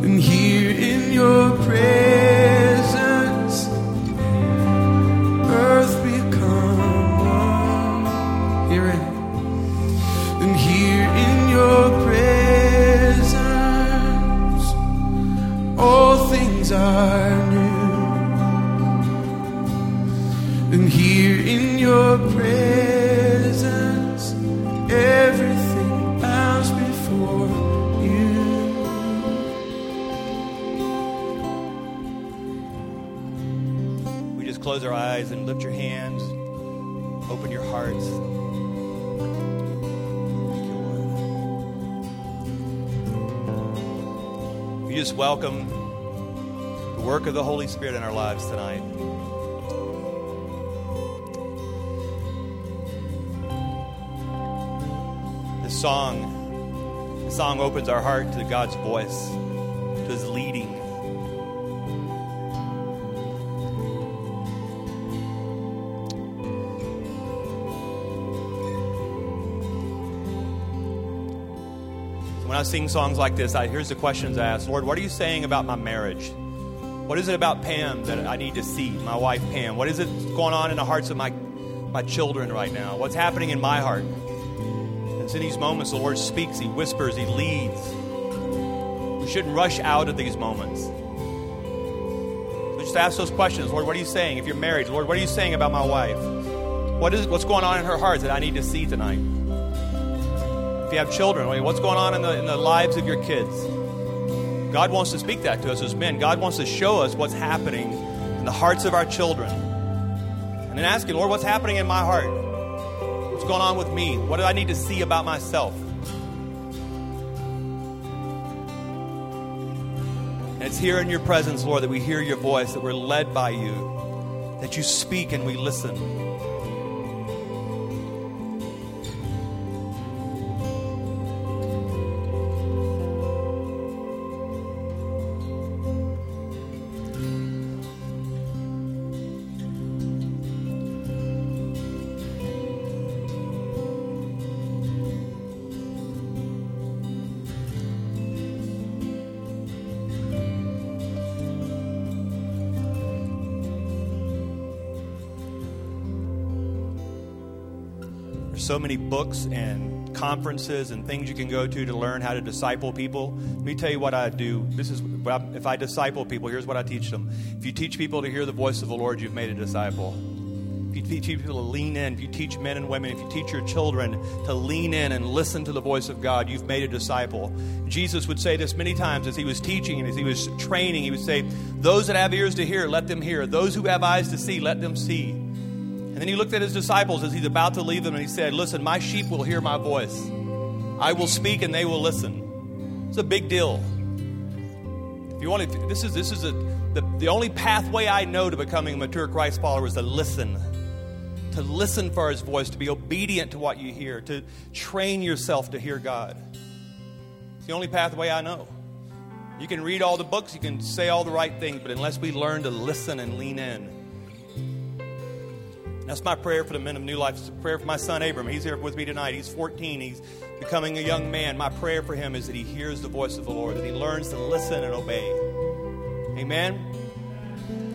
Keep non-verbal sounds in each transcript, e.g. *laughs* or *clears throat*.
And here in your presence, Holy Spirit in our lives tonight. This song, this song opens our heart to God's voice, to His leading. When I sing songs like this, I, here's the questions I ask Lord, what are you saying about my marriage? What is it about Pam that I need to see, my wife Pam? What is it going on in the hearts of my, my children right now? What's happening in my heart? It's in these moments the Lord speaks, He whispers, He leads. We shouldn't rush out of these moments. So just ask those questions Lord, what are you saying? If you're married, Lord, what are you saying about my wife? What is, what's going on in her heart that I need to see tonight? If you have children, what's going on in the, in the lives of your kids? God wants to speak that to us as men. God wants to show us what's happening in the hearts of our children. And then asking, Lord, what's happening in my heart? What's going on with me? What do I need to see about myself? And it's here in your presence, Lord, that we hear your voice, that we're led by you, that you speak and we listen. So many books and conferences and things you can go to to learn how to disciple people. Let me tell you what I do. This is if I disciple people, here's what I teach them. If you teach people to hear the voice of the Lord, you've made a disciple. If you teach people to lean in, if you teach men and women, if you teach your children to lean in and listen to the voice of God, you've made a disciple. Jesus would say this many times as he was teaching and as he was training. He would say, Those that have ears to hear, let them hear. Those who have eyes to see, let them see. And then he looked at his disciples as he's about to leave them and he said, Listen, my sheep will hear my voice. I will speak and they will listen. It's a big deal. If you want to, this is, this is a, the, the only pathway I know to becoming a mature Christ follower is to listen. To listen for his voice, to be obedient to what you hear, to train yourself to hear God. It's the only pathway I know. You can read all the books, you can say all the right things, but unless we learn to listen and lean in, that's my prayer for the men of New Life. It's a prayer for my son Abram. He's here with me tonight. He's 14. He's becoming a young man. My prayer for him is that he hears the voice of the Lord, that he learns to listen and obey. Amen.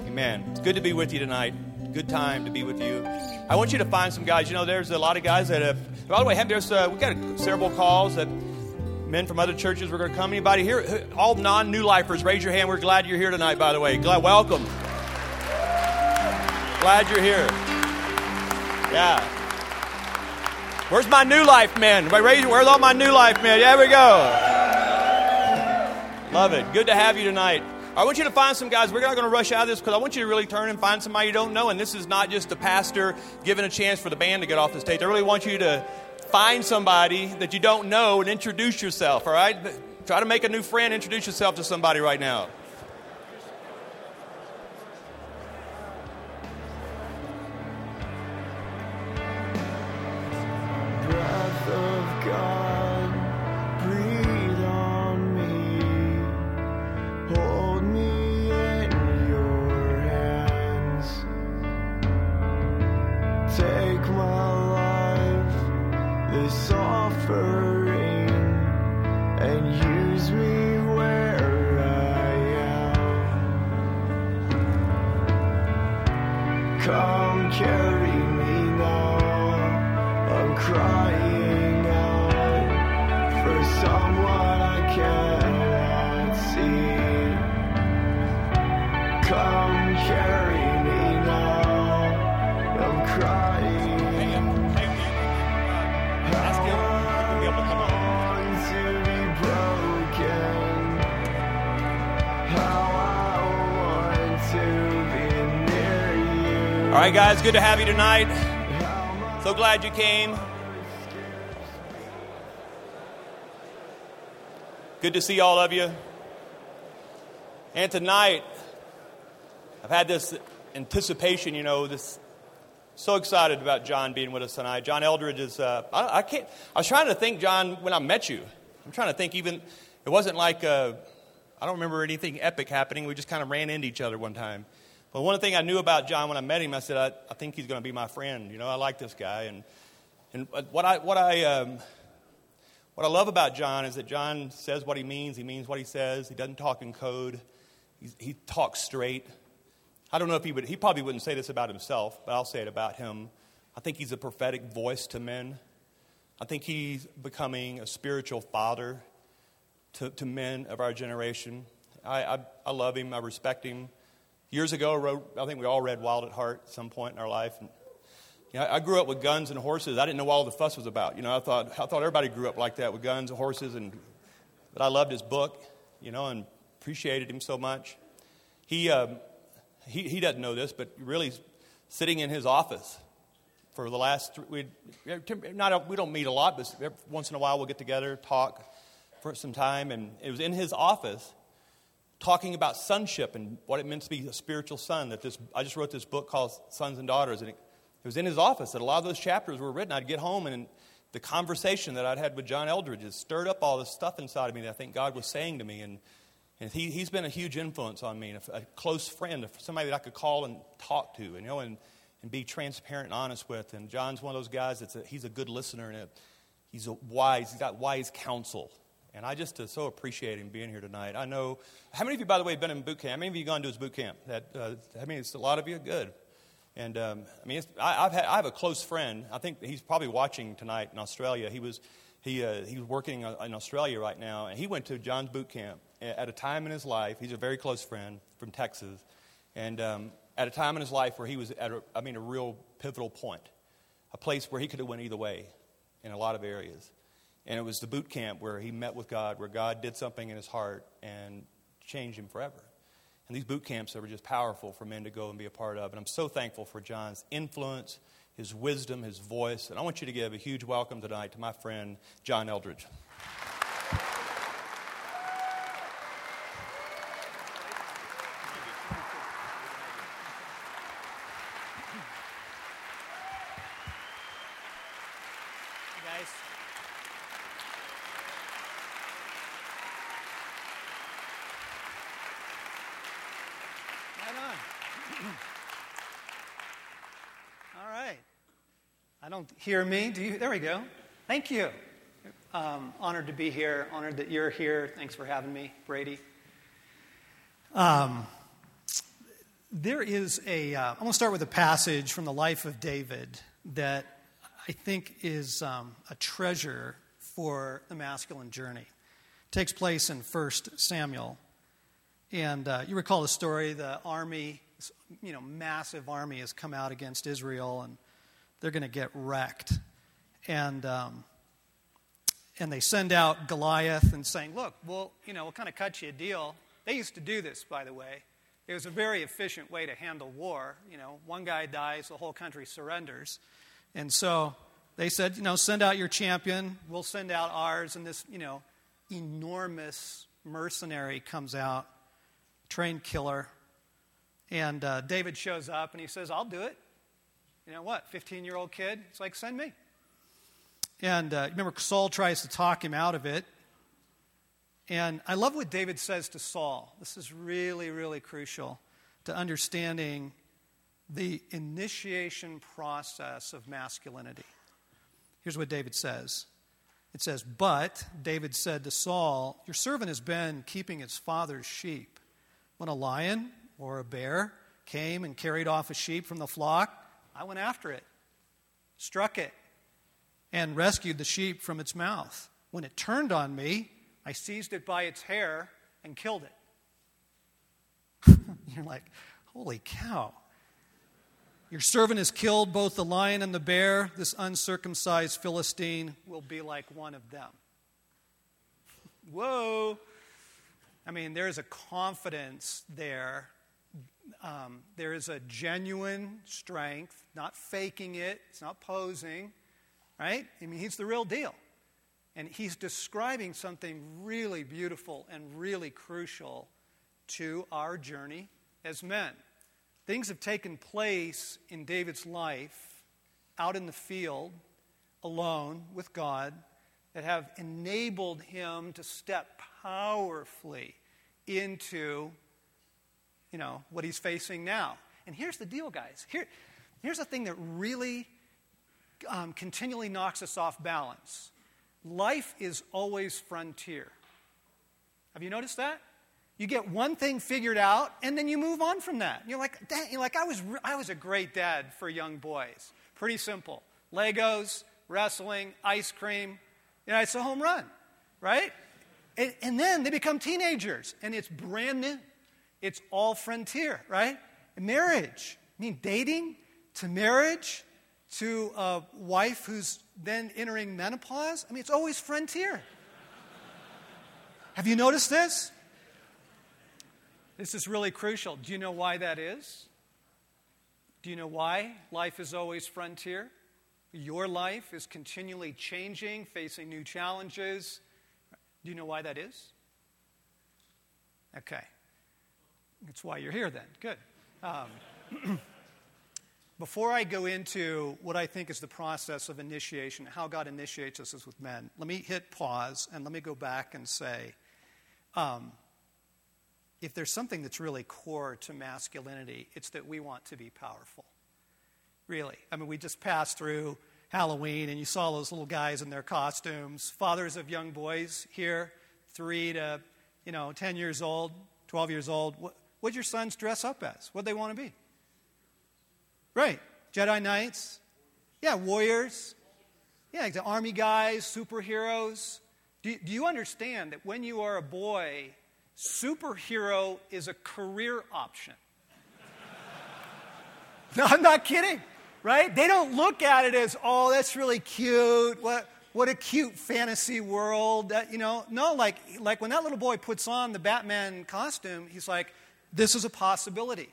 Amen. It's good to be with you tonight. Good time to be with you. I want you to find some guys. You know, there's a lot of guys that have. By the way, there's uh, we got several calls that men from other churches were going to come. Anybody here? All non-new lifers, raise your hand. We're glad you're here tonight. By the way, glad welcome. Glad you're here. Yeah. Where's my new life men? Where's all my new life men? There we go. Love it. Good to have you tonight. I want you to find some guys. We're not going to rush out of this because I want you to really turn and find somebody you don't know. And this is not just the pastor giving a chance for the band to get off the stage. I really want you to find somebody that you don't know and introduce yourself, all right? Try to make a new friend, introduce yourself to somebody right now. Good to have you tonight. So glad you came. Good to see all of you. And tonight, I've had this anticipation, you know, this so excited about John being with us tonight. John Eldredge is, uh, I, I can't, I was trying to think, John, when I met you. I'm trying to think even, it wasn't like, uh, I don't remember anything epic happening. We just kind of ran into each other one time. But one thing I knew about John when I met him, I said, I, I think he's going to be my friend. You know, I like this guy. And, and what I, what I, um, what I love about John is that John says what he means. He means what he says. He doesn't talk in code. He's, he talks straight. I don't know if he would, he probably wouldn't say this about himself, but I'll say it about him. I think he's a prophetic voice to men. I think he's becoming a spiritual father to, to men of our generation. I, I, I love him. I respect him. Years ago, I, wrote, I think we all read Wild at Heart at some point in our life. And, you know, I grew up with guns and horses. I didn't know what all the fuss was about. You know, I thought, I thought everybody grew up like that with guns and horses. And, but I loved his book, you know, and appreciated him so much. He, um, he, he doesn't know this, but really sitting in his office for the last we not we don't meet a lot, but once in a while we'll get together, talk for some time, and it was in his office talking about sonship and what it meant to be a spiritual son. That this I just wrote this book called Sons and Daughters, and it, it was in his office that a lot of those chapters were written. I'd get home and the conversation that I'd had with John Eldredge has stirred up all this stuff inside of me that I think God was saying to me, and and he, he's been a huge influence on me, and a, a close friend, somebody that I could call and talk to, you know, and, and be transparent and honest with. And John's one of those guys that's a, he's a good listener and a, he's a wise, he's got wise counsel. And I just uh, so appreciate him being here tonight. I know, how many of you, by the way, have been in boot camp? How many of you gone to his boot camp? That, uh, I mean, it's a lot of you. Good. And um, I mean, I, have had, I have a close friend. I think he's probably watching tonight in Australia. He was, he, uh, he was working uh, in Australia right now, and he went to John's boot camp at a time in his life. He's a very close friend from Texas, and um, at a time in his life where he was at, a, I mean, a real pivotal point, a place where he could have went either way in a lot of areas. And it was the boot camp where he met with God, where God did something in his heart and changed him forever. And these boot camps were just powerful for men to go and be a part of. And I'm so thankful for John's influence, his wisdom, his voice. And I want you to give a huge welcome tonight to my friend, John Eldredge. guys. Right on. All right. I don't hear me. Do you? There we go. Thank you. Um, honored to be here. Honored that you're here. Thanks for having me, Brady. Um, there is a. Uh, I'm going to start with a passage from the life of David that I think is um, a treasure for the masculine journey. It takes place in 1 Samuel. And uh, you recall the story the army, you know, massive army has come out against Israel and they're going to get wrecked. And, um, and they send out Goliath and saying, Look, we'll, you know, we'll kind of cut you a deal. They used to do this, by the way. It was a very efficient way to handle war. You know, one guy dies, the whole country surrenders. And so they said, you know, send out your champion, we'll send out ours. And this, you know, enormous mercenary comes out, trained killer. And uh, David shows up and he says, I'll do it. You know what? 15 year old kid? It's like, send me. And uh, remember, Saul tries to talk him out of it. And I love what David says to Saul. This is really, really crucial to understanding the initiation process of masculinity. Here's what David says it says, But David said to Saul, Your servant has been keeping his father's sheep. When a lion or a bear came and carried off a sheep from the flock, I went after it, struck it, and rescued the sheep from its mouth. When it turned on me, I seized it by its hair and killed it. *laughs* You're like, holy cow. Your servant has killed both the lion and the bear. This uncircumcised Philistine will be like one of them. *laughs* Whoa. I mean, there's a confidence there. Um, there is a genuine strength, not faking it, it's not posing, right? I mean, he's the real deal. And he's describing something really beautiful and really crucial to our journey as men. Things have taken place in David's life out in the field, alone with God, that have enabled him to step powerfully into you know what he's facing now. And here's the deal guys. Here, here's the thing that really um, continually knocks us off balance. Life is always frontier. Have you noticed that? You get one thing figured out and then you move on from that. You're like you're like I was, I was a great dad for young boys. Pretty simple. Legos wrestling ice cream. You know, it's a home run, right? And, and then they become teenagers, and it's brand new. It's all frontier, right? Marriage. I mean, dating to marriage to a wife who's then entering menopause. I mean, it's always frontier. Have you noticed this? This is really crucial. Do you know why that is? Do you know why life is always frontier? Your life is continually changing, facing new challenges. Do you know why that is? Okay. That's why you're here then. Good. Um, *clears throat* before I go into what I think is the process of initiation, how God initiates us as with men, let me hit pause and let me go back and say um, if there's something that's really core to masculinity, it's that we want to be powerful. Really. I mean, we just passed through Halloween and you saw those little guys in their costumes. Fathers of young boys here, three to, you know, 10 years old, 12 years old. What, what'd your sons dress up as? What'd they want to be? Right. Jedi Knights. Yeah, warriors. Yeah, the army guys, superheroes. Do, do you understand that when you are a boy, superhero is a career option? *laughs* no, I'm not kidding right? They don't look at it as, oh, that's really cute. What, what a cute fantasy world. That, you know, no, like, like when that little boy puts on the Batman costume, he's like, this is a possibility.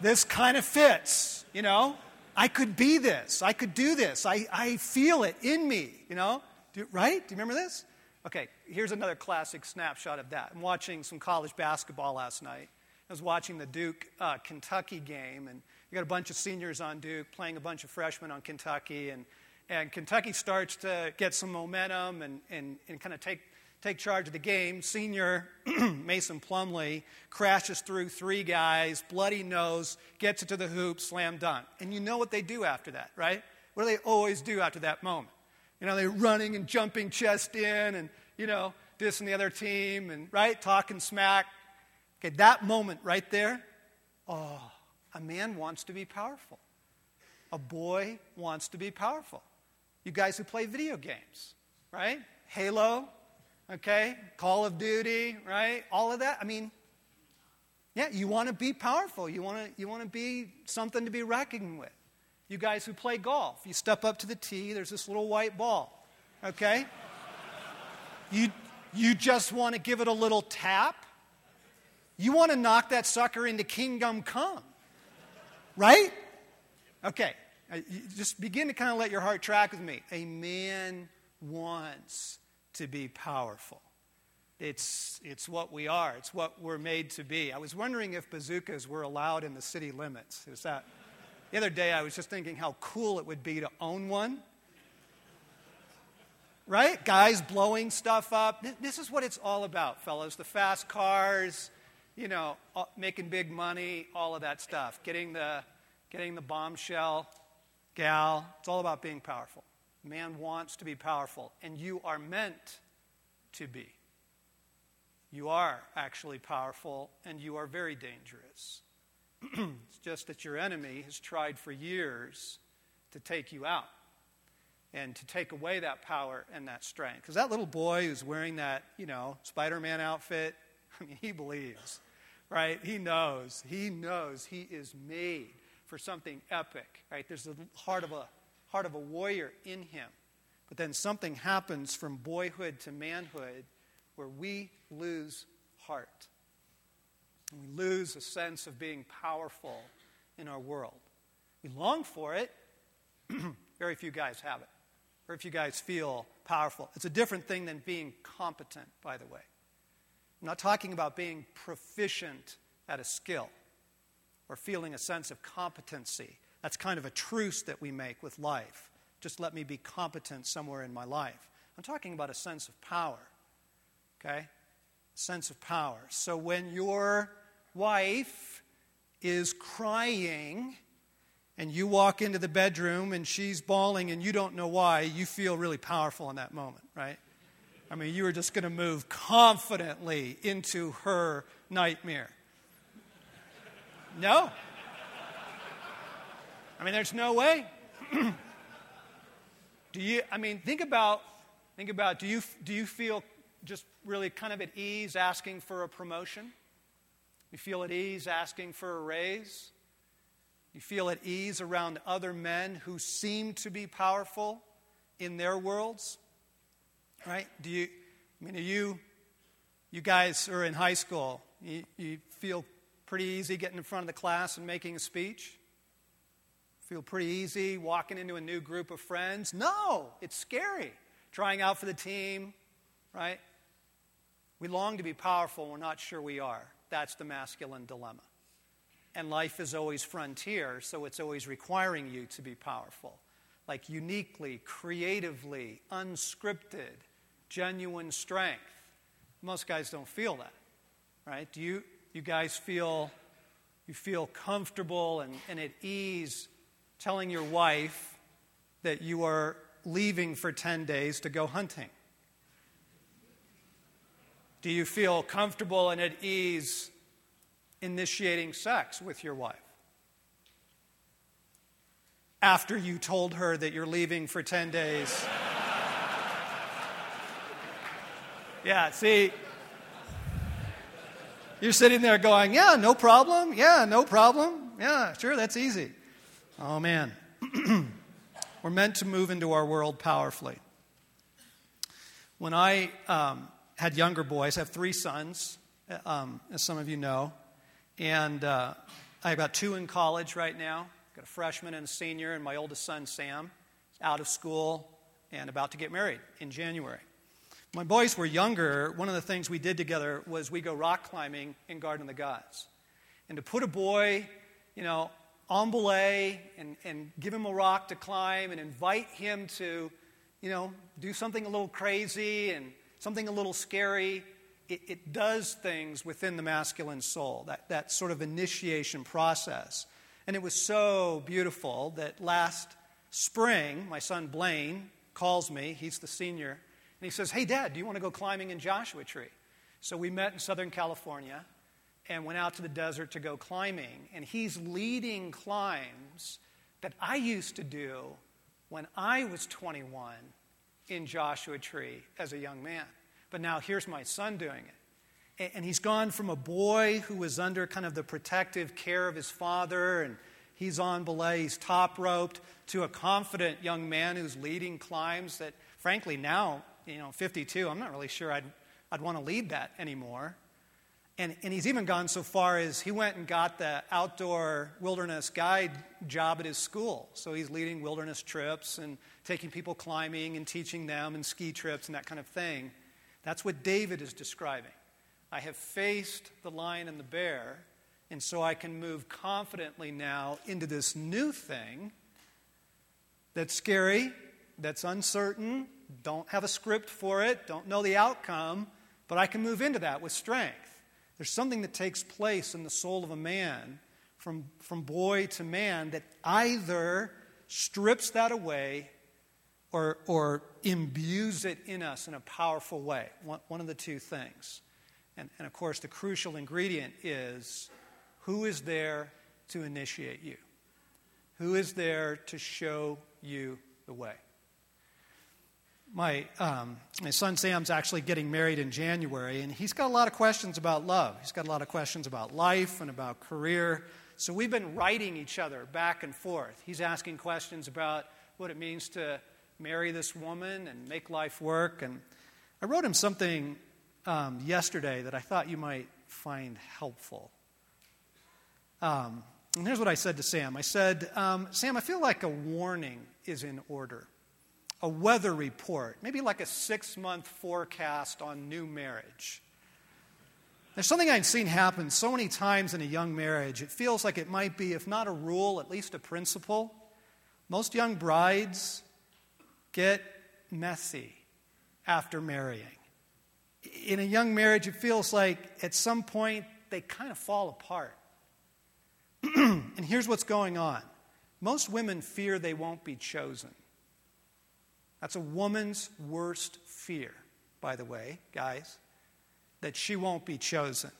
this kind of fits, you know? I could be this. I could do this. I, I feel it in me, you know? Do, right? Do you remember this? Okay, here's another classic snapshot of that. I'm watching some college basketball last night. I was watching the Duke uh, Kentucky game, and you got a bunch of seniors on Duke playing a bunch of freshmen on Kentucky, and, and Kentucky starts to get some momentum and, and, and kind of take, take charge of the game. Senior *clears throat* Mason Plumlee crashes through three guys, bloody nose, gets it to the hoop, slam dunk. And you know what they do after that, right? What do they always do after that moment? You know, they're running and jumping chest in and, you know, this and the other team and, right, talking smack. Okay, that moment right there, oh, a man wants to be powerful. A boy wants to be powerful. You guys who play video games, right? Halo, okay? Call of Duty, right? All of that. I mean, yeah, you want to be powerful. You want to, you want to be something to be reckoned with. You guys who play golf, you step up to the tee, there's this little white ball, okay? You, you just want to give it a little tap, you want to knock that sucker into kingdom come. Right? Okay. Uh, just begin to kind of let your heart track with me. A man wants to be powerful. It's, it's what we are, it's what we're made to be. I was wondering if bazookas were allowed in the city limits. Is that. The other day, I was just thinking how cool it would be to own one. Right? Guys blowing stuff up. This is what it's all about, fellas. The fast cars, you know, making big money, all of that stuff, getting the, getting the bombshell gal. It's all about being powerful. Man wants to be powerful, and you are meant to be. You are actually powerful and you are very dangerous. *clears throat* it's just that your enemy has tried for years to take you out and to take away that power and that strength. Because that little boy who's wearing that, you know, Spider Man outfit, *laughs* I mean, he believes, right? He knows. He knows he is made for something epic, right? There's the heart of a heart of a warrior in him. But then something happens from boyhood to manhood where we lose heart. And we lose a sense of being powerful in our world. We long for it. *clears throat* Very few guys have it. Very few guys feel powerful. It's a different thing than being competent, by the way. I'm not talking about being proficient at a skill or feeling a sense of competency. That's kind of a truce that we make with life. Just let me be competent somewhere in my life. I'm talking about a sense of power. Okay? Sense of power. So when your wife is crying and you walk into the bedroom and she's bawling and you don't know why, you feel really powerful in that moment, right? I mean, you are just going to move confidently into her nightmare. No. I mean, there's no way. *clears throat* do you, I mean, think about, think about, do you, do you feel just really kind of at ease asking for a promotion? You feel at ease asking for a raise? You feel at ease around other men who seem to be powerful in their worlds? Right? Do you, I mean, are you, you guys are in high school, you, you feel pretty easy getting in front of the class and making a speech? Feel pretty easy walking into a new group of friends? No, it's scary. Trying out for the team, right? We long to be powerful, we're not sure we are. That's the masculine dilemma. And life is always frontier, so it's always requiring you to be powerful. Like uniquely, creatively, unscripted, genuine strength. Most guys don't feel that, right? Do you, you guys feel, you feel comfortable and, and at ease telling your wife that you are leaving for 10 days to go hunting? Do you feel comfortable and at ease initiating sex with your wife? After you told her that you're leaving for 10 days. *laughs* yeah, see, you're sitting there going, Yeah, no problem. Yeah, no problem. Yeah, sure, that's easy. Oh, man. *clears throat* We're meant to move into our world powerfully. When I um, had younger boys. I have three sons, um, as some of you know. And uh, I've got two in college right now. I've got a freshman and a senior, and my oldest son, Sam, is out of school and about to get married in January. My boys were younger. One of the things we did together was we go rock climbing in Garden of the Gods. And to put a boy, you know, on and, and give him a rock to climb and invite him to, you know, do something a little crazy and something a little scary, it, it, does things within the masculine soul, that, that sort of initiation process. And it was so beautiful that last spring, my son Blaine calls me, he's the senior, and he says, Hey, Dad, do you want to go climbing in Joshua Tree? So we met in Southern California and went out to the desert to go climbing. And he's leading climbs that I used to do when I was 21 in Joshua Tree as a young man. But now here's my son doing it. And he's gone from a boy who was under kind of the protective care of his father, and he's on belay, he's top roped, to a confident young man who's leading climbs that, frankly, now, you know, 52, I'm not really sure I'd, I'd want to lead that anymore. And, and he's even gone so far as he went and got the outdoor wilderness guide job at his school. So he's leading wilderness trips and taking people climbing and teaching them and ski trips and that kind of thing. That's what David is describing. I have faced the lion and the bear, and so I can move confidently now into this new thing that's scary, that's uncertain, don't have a script for it, don't know the outcome, but I can move into that with strength. There's something that takes place in the soul of a man from, from boy to man that either strips that away or, or imbues it in us in a powerful way. One, one of the two things. And, and of course, the crucial ingredient is who is there to initiate you? Who is there to show you the way? My, um, my son Sam's actually getting married in January, and he's got a lot of questions about love. He's got a lot of questions about life and about career. So we've been writing each other back and forth. He's asking questions about what it means to marry this woman and make life work. And I wrote him something um, yesterday that I thought you might find helpful. Um, and here's what I said to Sam I said, um, Sam, I feel like a warning is in order, a weather report, maybe like a six month forecast on new marriage. There's something I've seen happen so many times in a young marriage. It feels like it might be, if not a rule, at least a principle. Most young brides get messy after marrying. In a young marriage, it feels like at some point they kind of fall apart. *clears throat* and here's what's going on most women fear they won't be chosen. That's a woman's worst fear, by the way, guys, that she won't be chosen.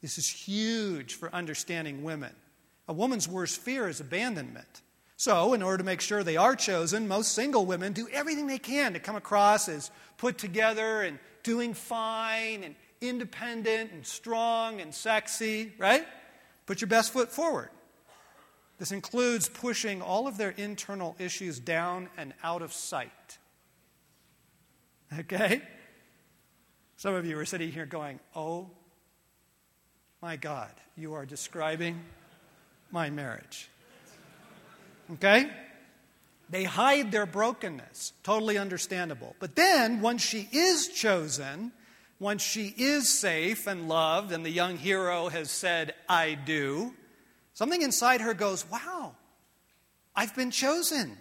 This is huge for understanding women. A woman's worst fear is abandonment. So, in order to make sure they are chosen, most single women do everything they can to come across as put together and doing fine and independent and strong and sexy, right? Put your best foot forward. This includes pushing all of their internal issues down and out of sight. Okay? Some of you are sitting here going, Oh my God, you are describing my marriage. Okay? They hide their brokenness. Totally understandable. But then, once she is chosen, once she is safe and loved, and the young hero has said, I do, something inside her goes, Wow, I've been chosen.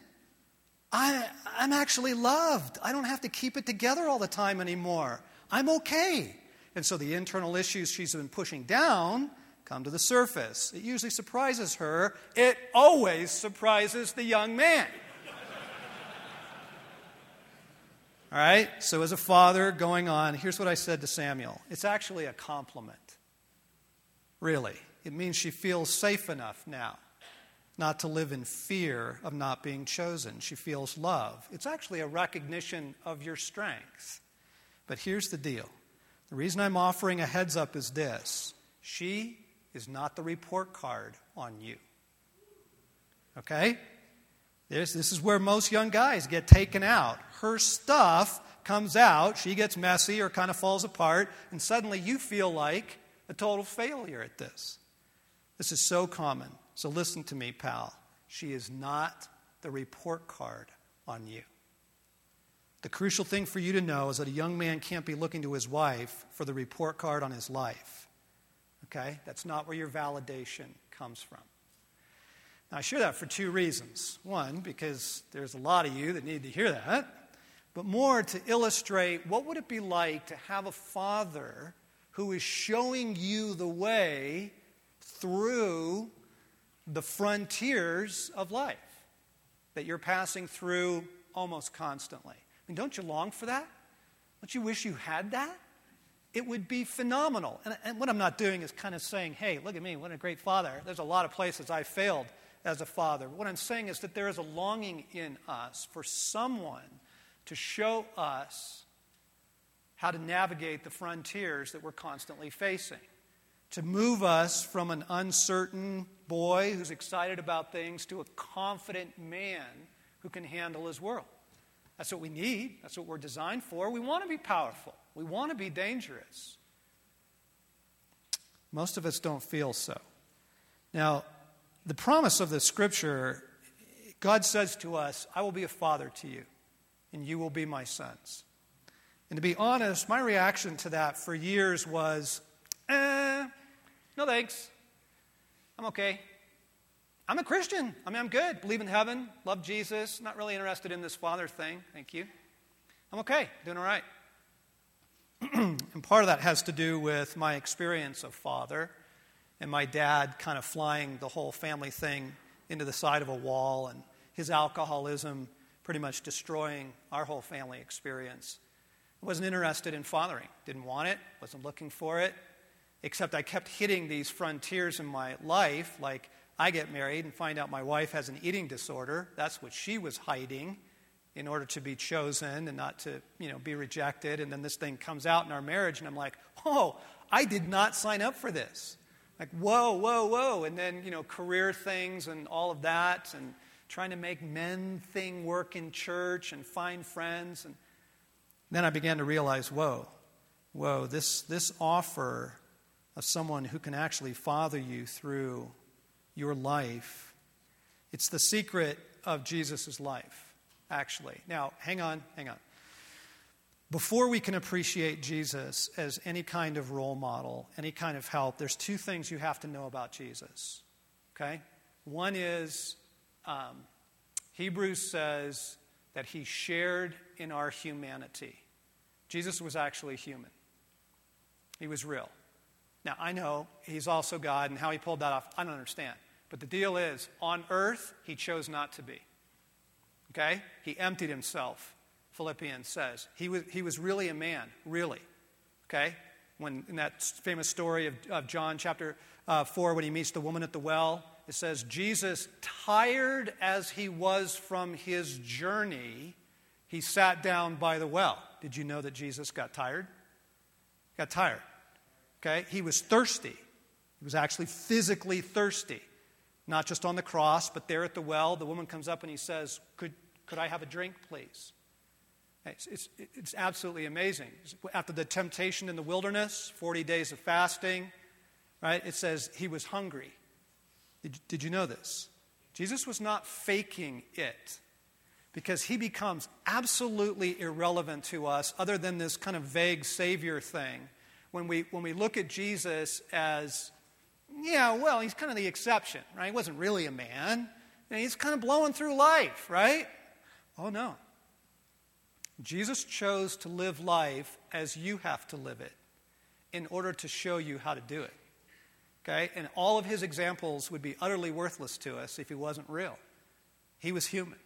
I, am actually loved. I don't have to keep it together all the time anymore. I'm okay. And so the internal issues she's been pushing down come to the surface. It usually surprises her. It always surprises the young man. *laughs* All right? So, as a father going on, here's what I said to Samuel it's actually a compliment. Really. It means she feels safe enough now not to live in fear of not being chosen. She feels love. It's actually a recognition of your strength. But here's the deal the reason I'm offering a heads up is this she is not the report card on you. Okay? This, this is where most young guys get taken out. Her stuff comes out, she gets messy or kind of falls apart, and suddenly you feel like a total failure at this. This is so common. So listen to me, pal. She is not the report card on you. The crucial thing for you to know is that a young man can't be looking to his wife for the report card on his life. Okay? That's not where your validation comes from. Now, I share that for two reasons. One, because there's a lot of you that need to hear that, but more to illustrate what would it be like to have a father who is showing you the way through the frontiers of life that you're passing through almost constantly. I mean, don't you long for that? Don't you wish you had that? It would be phenomenal. And, and, what I'm not doing is kind of saying, hey, look at me, what a great father. There's a lot of places I failed as a father. What I'm saying is that there is a longing in us for someone to show us how to navigate the frontiers that we're constantly facing, to move us from an uncertain boy who's excited about things to a confident man who can handle his world. That's what we need. That's what we're designed for. We want to be powerful, we want to be dangerous. Most of us don't feel so. Now, the promise of the scripture, God says to us, I will be a father to you, and you will be my sons. And to be honest, my reaction to that for years was, eh, no thanks. I'm okay. I'm a Christian. I mean, I'm good. Believe in heaven, love Jesus, not really interested in this father thing. Thank you. I'm okay, doing all right. *clears throat* and part of that has to do with my experience of father and my dad kind of flying the whole family thing into the side of a wall and his alcoholism pretty much destroying our whole family experience. I wasn't interested in fathering, didn't want it, wasn't looking for it, except I kept hitting these frontiers in my life, like I get married and find out my wife has an eating disorder. That's what she was hiding in order to be chosen and not to, you know, be rejected. And then this thing comes out in our marriage, and I'm like, oh, I did not sign up for this. Like, whoa, whoa, whoa. And then, you know, career things and all of that, and trying to make men thing work in church and find friends. And then I began to realize, whoa, whoa, this, this offer of someone who can actually father you through your life, it's the secret of Jesus' life actually. Now, hang on, hang on. Before we can appreciate Jesus as any kind of role model, any kind of help, there's two things you have to know about Jesus. Okay? One is um, Hebrews says that he shared in our humanity. Jesus was actually human, he was real. Now, I know he's also God, and how he pulled that off, I don't understand. But the deal is, on earth, he chose not to be. Okay? He emptied himself, Philippians says. He was, he was really a man, really. Okay? When in that famous story of, of John chapter uh, 4, when he meets the woman at the well, it says, Jesus, tired as he was from his journey, he sat down by the well. Did you know that Jesus got tired? Got tired. Okay? He was thirsty. He was actually physically thirsty. Not just on the cross, but there at the well, the woman comes up and he says, Could, could I have a drink, please? It's, it's, it's absolutely amazing. After the temptation in the wilderness, 40 days of fasting, right? It says he was hungry. Did, did you know this? Jesus was not faking it because he becomes absolutely irrelevant to us other than this kind of vague savior thing when we, when we look at Jesus as yeah, well, he's kind of the exception, right? He wasn't really a man. And he's kind of blowing through life, right? Oh, no. Jesus chose to live life as you have to live it in order to show you how to do it. Okay? And all of his examples would be utterly worthless to us if he wasn't real. He was human.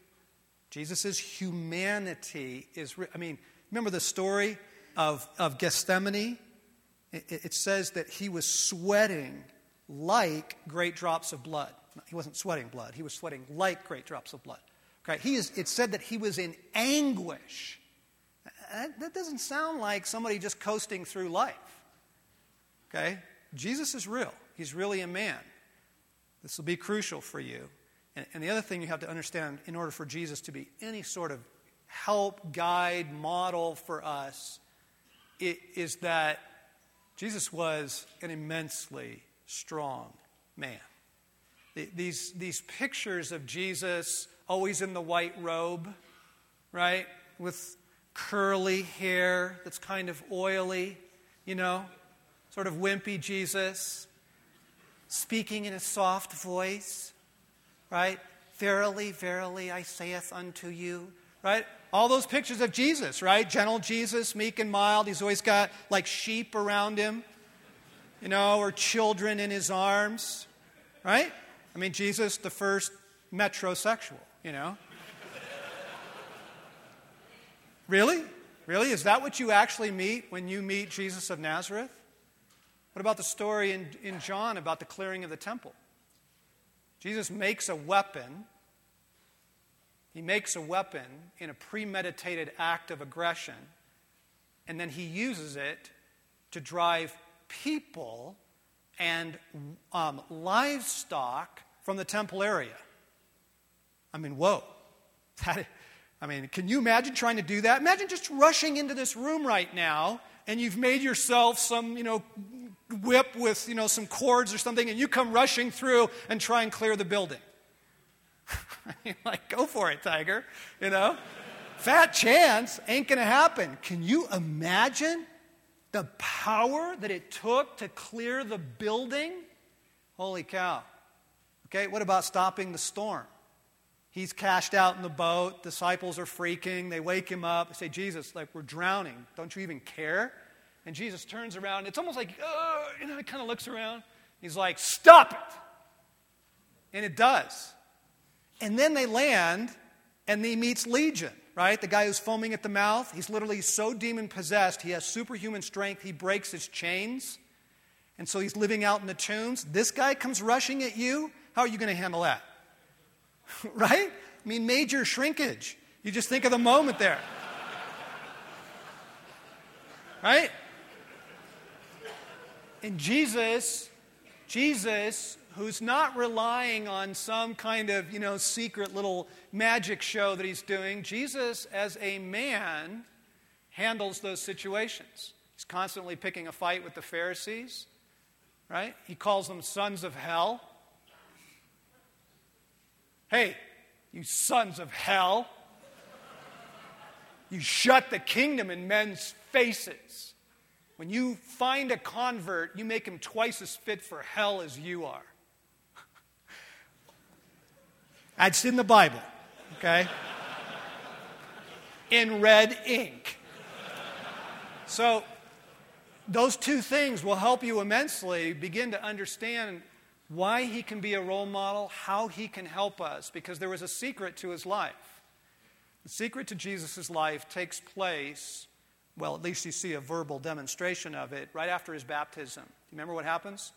Jesus' humanity is, I mean, remember the story of, of Gethsemane? It, says that he was sweating like great drops of blood. He wasn't sweating blood, he was sweating like great drops of blood. Okay, he is, it said that he was in anguish. That, that doesn't sound like somebody just coasting through life. Okay? Jesus is real. He's really a man. This will be crucial for you. And, and, the other thing you have to understand in order for Jesus to be any sort of help, guide, model for us it, is that Jesus was an immensely strong man. These, these pictures of Jesus always in the white robe, right? With curly hair that's kind of oily, you know, sort of wimpy Jesus, speaking in a soft voice, right? Verily, verily, I saith unto you, right? All those pictures of Jesus, right? Gentle Jesus, meek and mild. He's always got like sheep around him, you know, or children in his arms, right? I mean, Jesus, the first metrosexual, you know? really? Really? Is that what you actually meet when you meet Jesus of Nazareth? What about the story in, in John about the clearing of the temple? Jesus makes a weapon. He makes a weapon in a premeditated act of aggression, and then he uses it to drive people and um, livestock from the temple area. I mean, whoa. *laughs* That, I mean, can you imagine trying to do that? Imagine just rushing into this room right now and you've made yourself some, you know, whip with, you know, some cords or something and you come rushing through and try and clear the building. *laughs* Like, go for it, Tiger, you know? Fat chance ain't to happen. Can you imagine the power that it took to clear the building? Holy cow. Okay, what about stopping the storm? He's cashed out in the boat. Disciples are freaking. They wake him up. They say, Jesus, like, we're drowning. Don't you even care? And Jesus turns around. It's almost like, oh, you know, he kind of looks around. He's like, stop it. And it does. And then they land, and he meets Legion. right? The guy who's foaming at the mouth, he's literally so demon possessed, he has superhuman strength, he breaks his chains. And so he's living out in the tombs. This guy comes rushing at you. How are you going to handle that? *laughs* right? I mean, major shrinkage. You just think of the moment there. *laughs* right? And Jesus, Jesus, who's not relying on some kind of, you know, secret little magic show that he's doing, Jesus, as a man, handles those situations. He's constantly picking a fight with the Pharisees, right? He calls them sons of hell. Hey, you sons of hell. You shut the kingdom in men's faces. When you find a convert, you make him twice as fit for hell as you are. That's in the Bible, okay? In red ink. So, those two things will help you immensely begin to understand why he can be a role model, how he can help us, because there was a secret to his life. The secret to Jesus' life takes place, well, at least you see a verbal demonstration of it, right after his baptism. You remember what happens?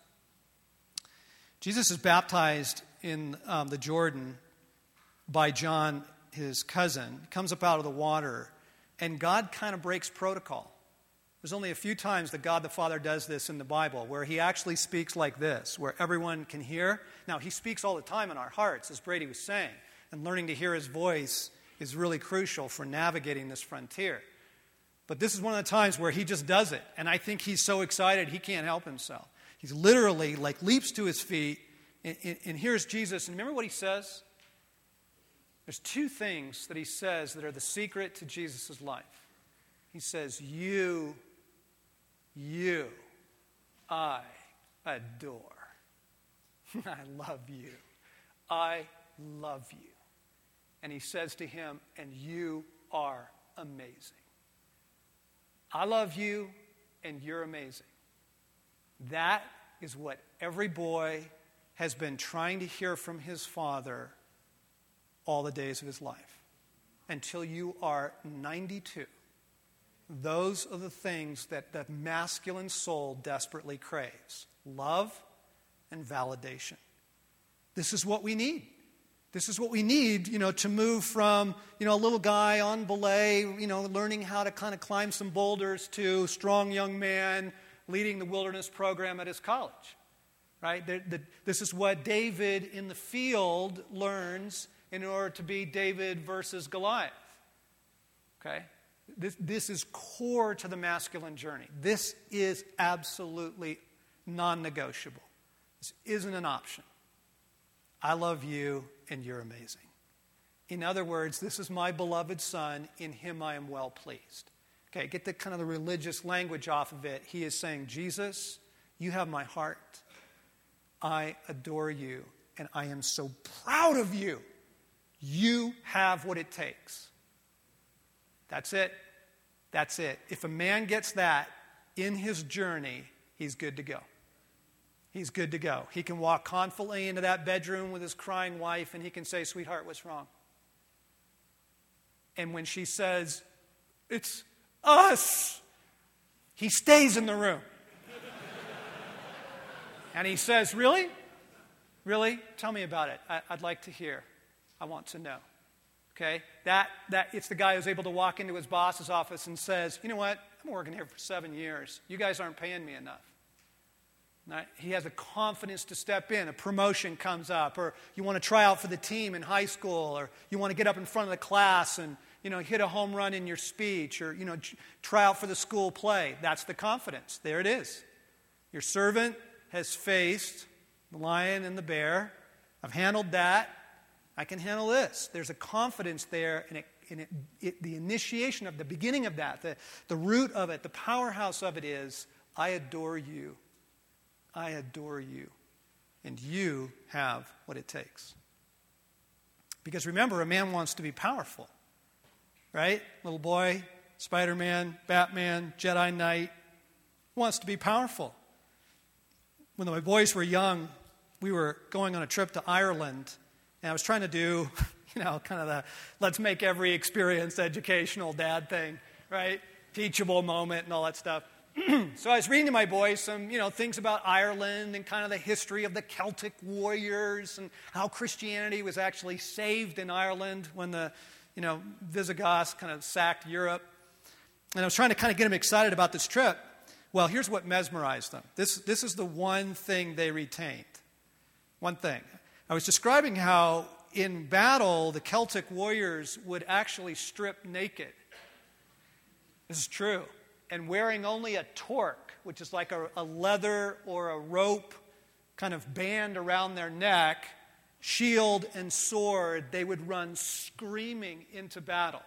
Jesus is baptized in um, the Jordan by John, his cousin, comes up out of the water, and God kind of breaks protocol. There's only a few times that God the Father does this in the Bible where he actually speaks like this, where everyone can hear. Now, he speaks all the time in our hearts, as Brady was saying, and learning to hear his voice is really crucial for navigating this frontier. But this is one of the times where he just does it, and I think he's so excited he can't help himself. He's literally like leaps to his feet, and, and, and here's Jesus. And remember what he says? There's two things that he says that are the secret to Jesus' life. He says, You you I adore. *laughs* I love you. I love you. And he says to him, And you are amazing. I love you, and you're amazing. That is what every boy has been trying to hear from his father all the days of his life until you are 92 those are the things that the masculine soul desperately craves love and validation. This is what we need. This is what we need, you know, to move from, you know, a little guy on belay, you know, learning how to kind of climb some boulders to strong young man leading the wilderness program at his college. Right? The, the, this is what David in the field learns in order to be David versus Goliath. Okay? This, this is core to the masculine journey. This is absolutely non negotiable. This isn't an option. I love you and you're amazing. In other words, this is my beloved son. In him I am well pleased. Okay, get the kind of the religious language off of it. He is saying, Jesus, you have my heart. I adore you, and I am so proud of you. You have what it takes. That's it. That's it. If a man gets that in his journey, he's good to go. He's good to go. He can walk confidently into that bedroom with his crying wife and he can say, Sweetheart, what's wrong? And when she says, It's us, he stays in the room. and he says, Really? Really? Tell me about it. I, would like to hear. I want to know. Okay? That, that, it's the guy who's able to walk into his boss's office and says, you know what? I'm working here for seven years. You guys aren't paying me enough. He has the confidence to step in. A promotion comes up, or you want to try out for the team in high school, or you want to get up in front of the class and you know, hit a home run in your speech, or you know, try out for the school play. That's the confidence. There it is. Your servant has faced the lion and the bear. I've handled that. I can handle this. There's a confidence there, and, it, and it, it, the initiation of the beginning of that, the, the root of it, the powerhouse of it is I adore you. I adore you. And you have what it takes. Because remember, a man wants to be powerful, right? Little boy, Spider Man, Batman, Jedi Knight, wants to be powerful. When my boys were young, we were going on a trip to Ireland and I was trying to do, *laughs* You know, kind of the let's make every experience educational dad thing, right? Teachable moment and all that stuff. *clears throat* so I was reading to my boys some, you know, things about Ireland and kind of the history of the Celtic warriors and how Christianity was actually saved in Ireland when the, you know, Visigoths kind of sacked Europe. And I was trying to kind of get them excited about this trip. Well, here's what mesmerized them. This, this is the one thing they retained. One thing. I was describing how in battle the Celtic warriors would actually strip naked. This is true. And wearing only a torque, which is like a, a leather or a rope kind of band around their neck, shield and sword, they would run screaming into battle.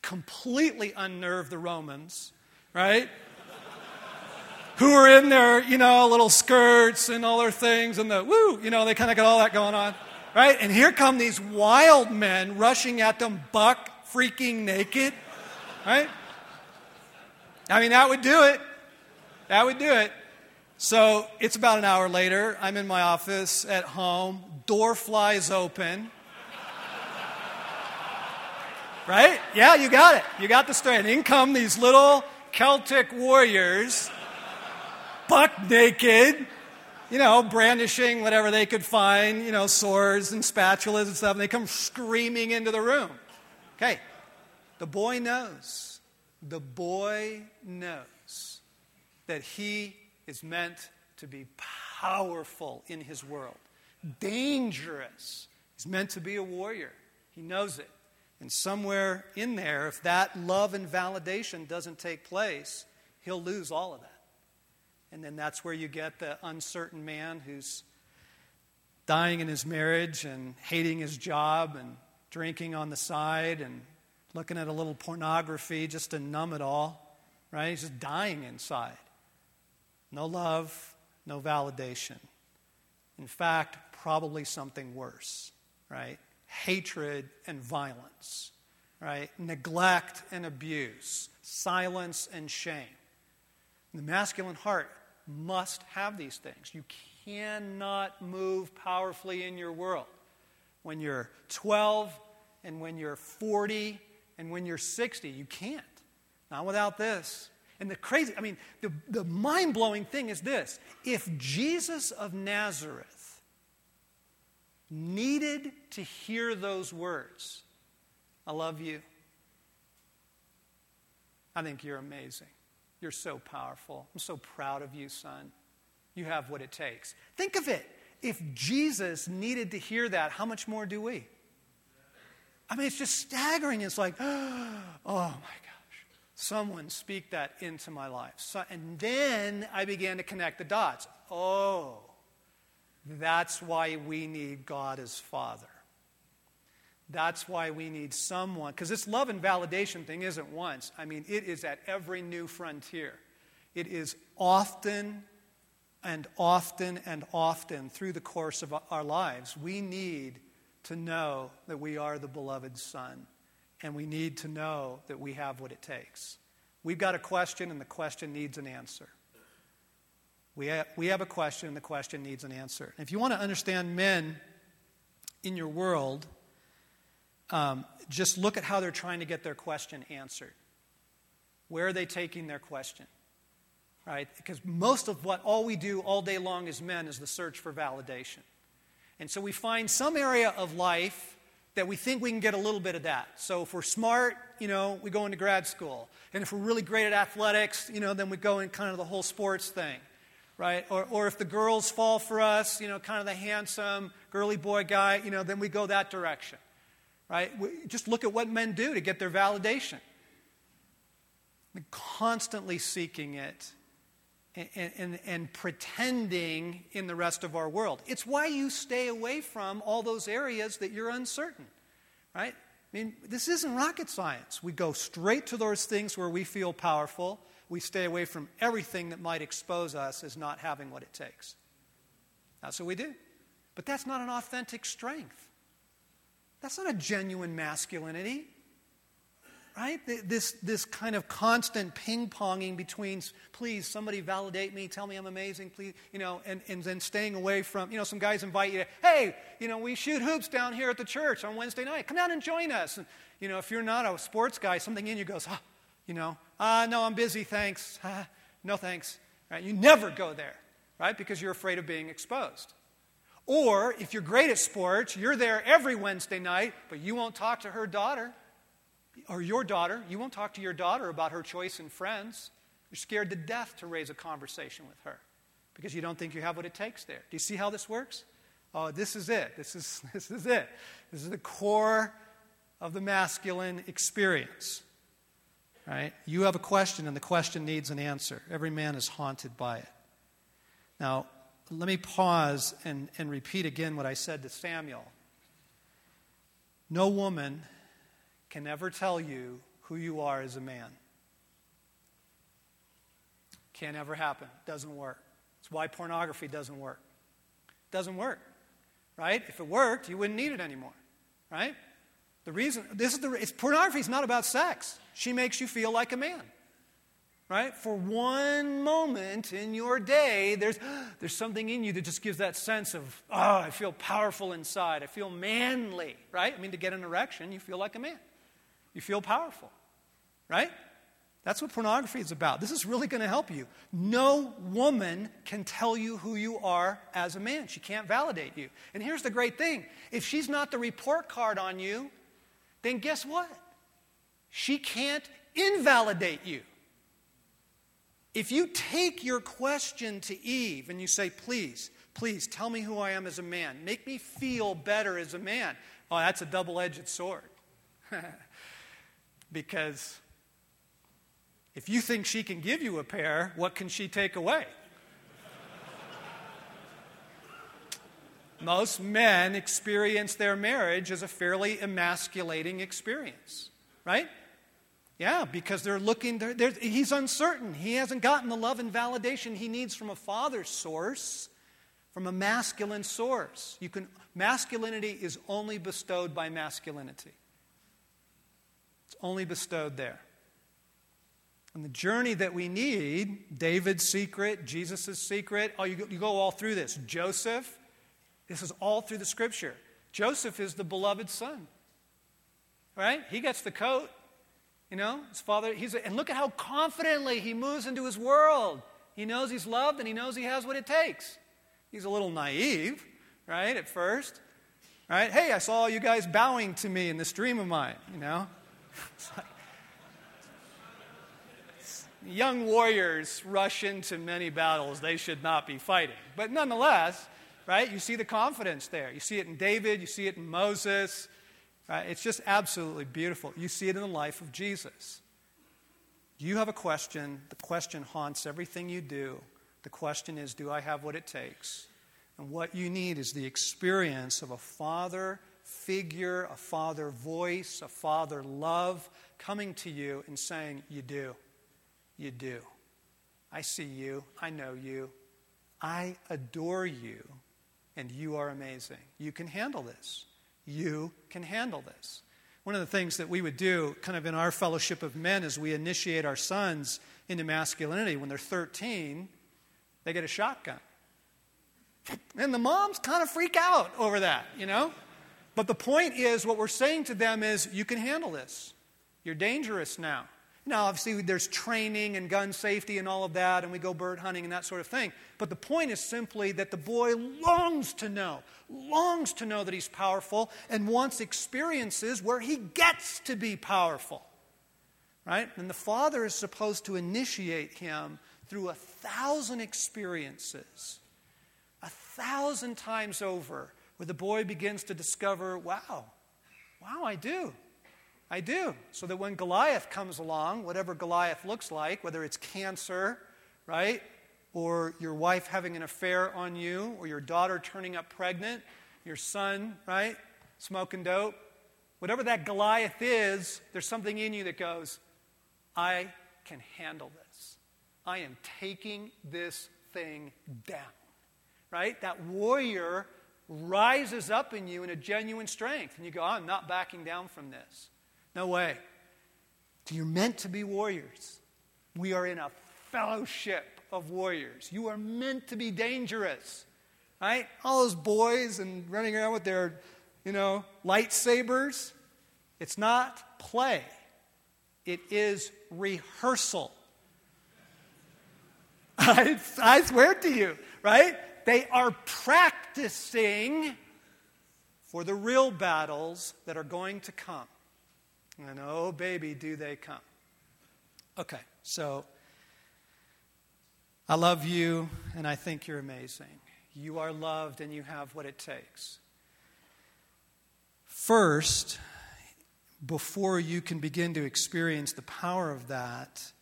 Completely unnerve the Romans, right? Who were in their, you know, little skirts and all their things and the woo, you know, they kind of got all that going on, right? And here come these wild men rushing at them, buck freaking naked, right? I mean, that would do it. That would do it. So it's about an hour later. I'm in my office at home. Door flies open. Right? Yeah, you got it. You got the story. And in come these little Celtic warriors, buck naked, you know, brandishing whatever they could find, you know, swords and spatulas and stuff. And they come screaming into the room. Okay. The boy knows. The boy knows that he is meant to be powerful in his world, dangerous. He's meant to be a warrior. He knows it. And somewhere in there, if that love and validation doesn't take place, he'll lose all of that. And then that's where you get the uncertain man who's dying in his marriage and hating his job and drinking on the side and looking at a little pornography just to numb it all, right? He's just dying inside. No love, no validation. In fact, probably something worse, right? Hatred and violence, right? Neglect and abuse, silence and shame. The masculine heart must have these things. You cannot move powerfully in your world. When you're 12 and when you're 40 and when you're 60, you can't. Not without this. And the crazy, I mean, the, the mind blowing thing is this if Jesus of Nazareth needed to hear those words, I love you, I think you're amazing. You're so powerful. I'm so proud of you, son. You have what it takes. Think of it. If Jesus needed to hear that, how much more do we? I mean, it's just staggering. It's like, *gasps* oh my gosh, someone speak that into my life. So, and then I began to connect the dots. Oh, that's why we need God as Father. That's why we need someone, because this love and validation thing isn't once. I mean, it is at every new frontier. It is often and often and often through the course of our lives. We need to know that we are the beloved Son and we need to know that we have what it takes. We've got a question, and the question needs an answer. We have, we have a question, and the question needs an answer. If you want to understand men in your world, um, just look at how they're trying to get their question answered. Where are they taking their question? Right? Because most of what all we do all day long as men is the search for validation. And so we find some area of life that we think we can get a little bit of that. So if we're smart, you know, we go into grad school. And if we're really great at athletics, you know, then we go in kind of the whole sports thing, right? Or, or if the girls fall for us, you know, kind of the handsome, girly boy guy, you know, then we go that direction, right? Just look at what men do to get their validation. They're constantly seeking it and, and, and, pretending in the rest of our world. It's why you stay away from all those areas that you're uncertain, right? I mean, this isn't rocket science. We go straight to those things where we feel powerful. We stay away from everything that might expose us as not having what it takes. That's what we do. But that's not an authentic strength. That's not a genuine masculinity. right? This, this kind of constant ping ponging between, please, somebody validate me, tell me I'm amazing, please, you know, and, and then staying away from, you know, some guys invite you, to, hey, you know, we shoot hoops down here at the church on Wednesday night. Come down and join us. And, you know, if you're not a sports guy, something in you goes, ah, you know, ah, no, I'm busy, thanks. *laughs* Ah, no, thanks. Right? You never go there, right? Because you're afraid of being exposed. Or if you're great at sports, you're there every Wednesday night, but you won't talk to her daughter or your daughter. You won't talk to your daughter about her choice in friends. You're scared to death to raise a conversation with her because you don't think you have what it takes there. Do you see how this works? Oh, this is it. This is, *laughs* this is it. This is the core of the masculine experience. Right? You have a question, and the question needs an answer. Every man is haunted by it. Now, let me pause and, and repeat again what I said to Samuel. No woman can ever tell you who you are as a man. Can't ever happen. Doesn't work. It's why pornography doesn't work. Doesn't work. Right? If it worked, you wouldn't need it anymore. Right? The reason this is the it's, pornography is not about sex. She makes you feel like a man. Right? For one moment in your day, there's, there's something in you that just gives that sense of, oh, I feel powerful inside. I feel manly. Right? I mean, to get an erection, you feel like a man. You feel powerful. Right? That's what pornography is about. This is really going to help you. No woman can tell you who you are as a man. She can't validate you. And here's the great thing if she's not the report card on you, then guess what? She can't invalidate you. If you take your question to Eve and you say, please, please tell me who I am as a man, make me feel better as a man, oh, that's a double edged sword. *laughs* because if you think she can give you a pair, what can she take away? Most men experience their marriage as a fairly emasculating experience, right? Yeah, because they're looking, they're, they're, he's uncertain. He hasn't gotten the love and validation he needs from a father's source, from a masculine source. You can, masculinity is only bestowed by masculinity, it's only bestowed there. And the journey that we need, David's secret, Jesus' secret, oh, you, you go all through this. Joseph, this is all through the scripture. Joseph is the beloved son. Right? He gets the coat. You know, his father, he's, and look at how confidently he moves into his world. He knows he's loved and he knows he has what it takes. He's a little naive, right, at first. Right? Hey, I saw you guys bowing to me in this dream of mine, you know? Like, young warriors rush into many battles they should not be fighting. But nonetheless, right, you see the confidence there. You see it in David, you see it in Moses. Right? It's just absolutely beautiful. You see it in the life of Jesus. You have a question, the question haunts everything you do. The question is Do I have what it takes? And what you need is the experience of a father figure, a father voice, a father love coming to you and saying, You do. You do. I see you. I know you. I adore you. And you are amazing. You can handle this. You can handle this. One of the things that we would do, kind of in our fellowship of men, is we initiate our sons into masculinity. When they're 13, they get a shotgun. And the moms kind of freak out over that, you know? But the point is, what we're saying to them is, you can handle this. You're dangerous now. Now, obviously, there's training and gun safety and all of that, and we go bird hunting and that sort of thing. But the point is simply that the boy longs to know, longs to know that he's powerful, and wants experiences where he gets to be powerful. Right? And the father is supposed to initiate him through a thousand experiences, a thousand times over, where the boy begins to discover wow, wow, I do. I do. So that when Goliath comes along, whatever Goliath looks like, whether it's cancer, right? Or your wife having an affair on you, or your daughter turning up pregnant, your son, right? Smoking dope. Whatever that Goliath is, there's something in you that goes, I can handle this. I am taking this thing down. Right? That warrior rises up in you in a genuine strength. And you go, I'm not backing down from this. No way. You're meant to be warriors. We are in a fellowship of warriors. You are meant to be dangerous. Right? All those boys and running around with their, you know, lightsabers. It's not play. It is rehearsal. *laughs* I, I swear to you, right? They are practicing for the real battles that are going to come. And oh, baby, do they come. Okay, so I love you, and I think you're amazing. You are loved, and you have what it takes. First, before you can begin to experience the power of that,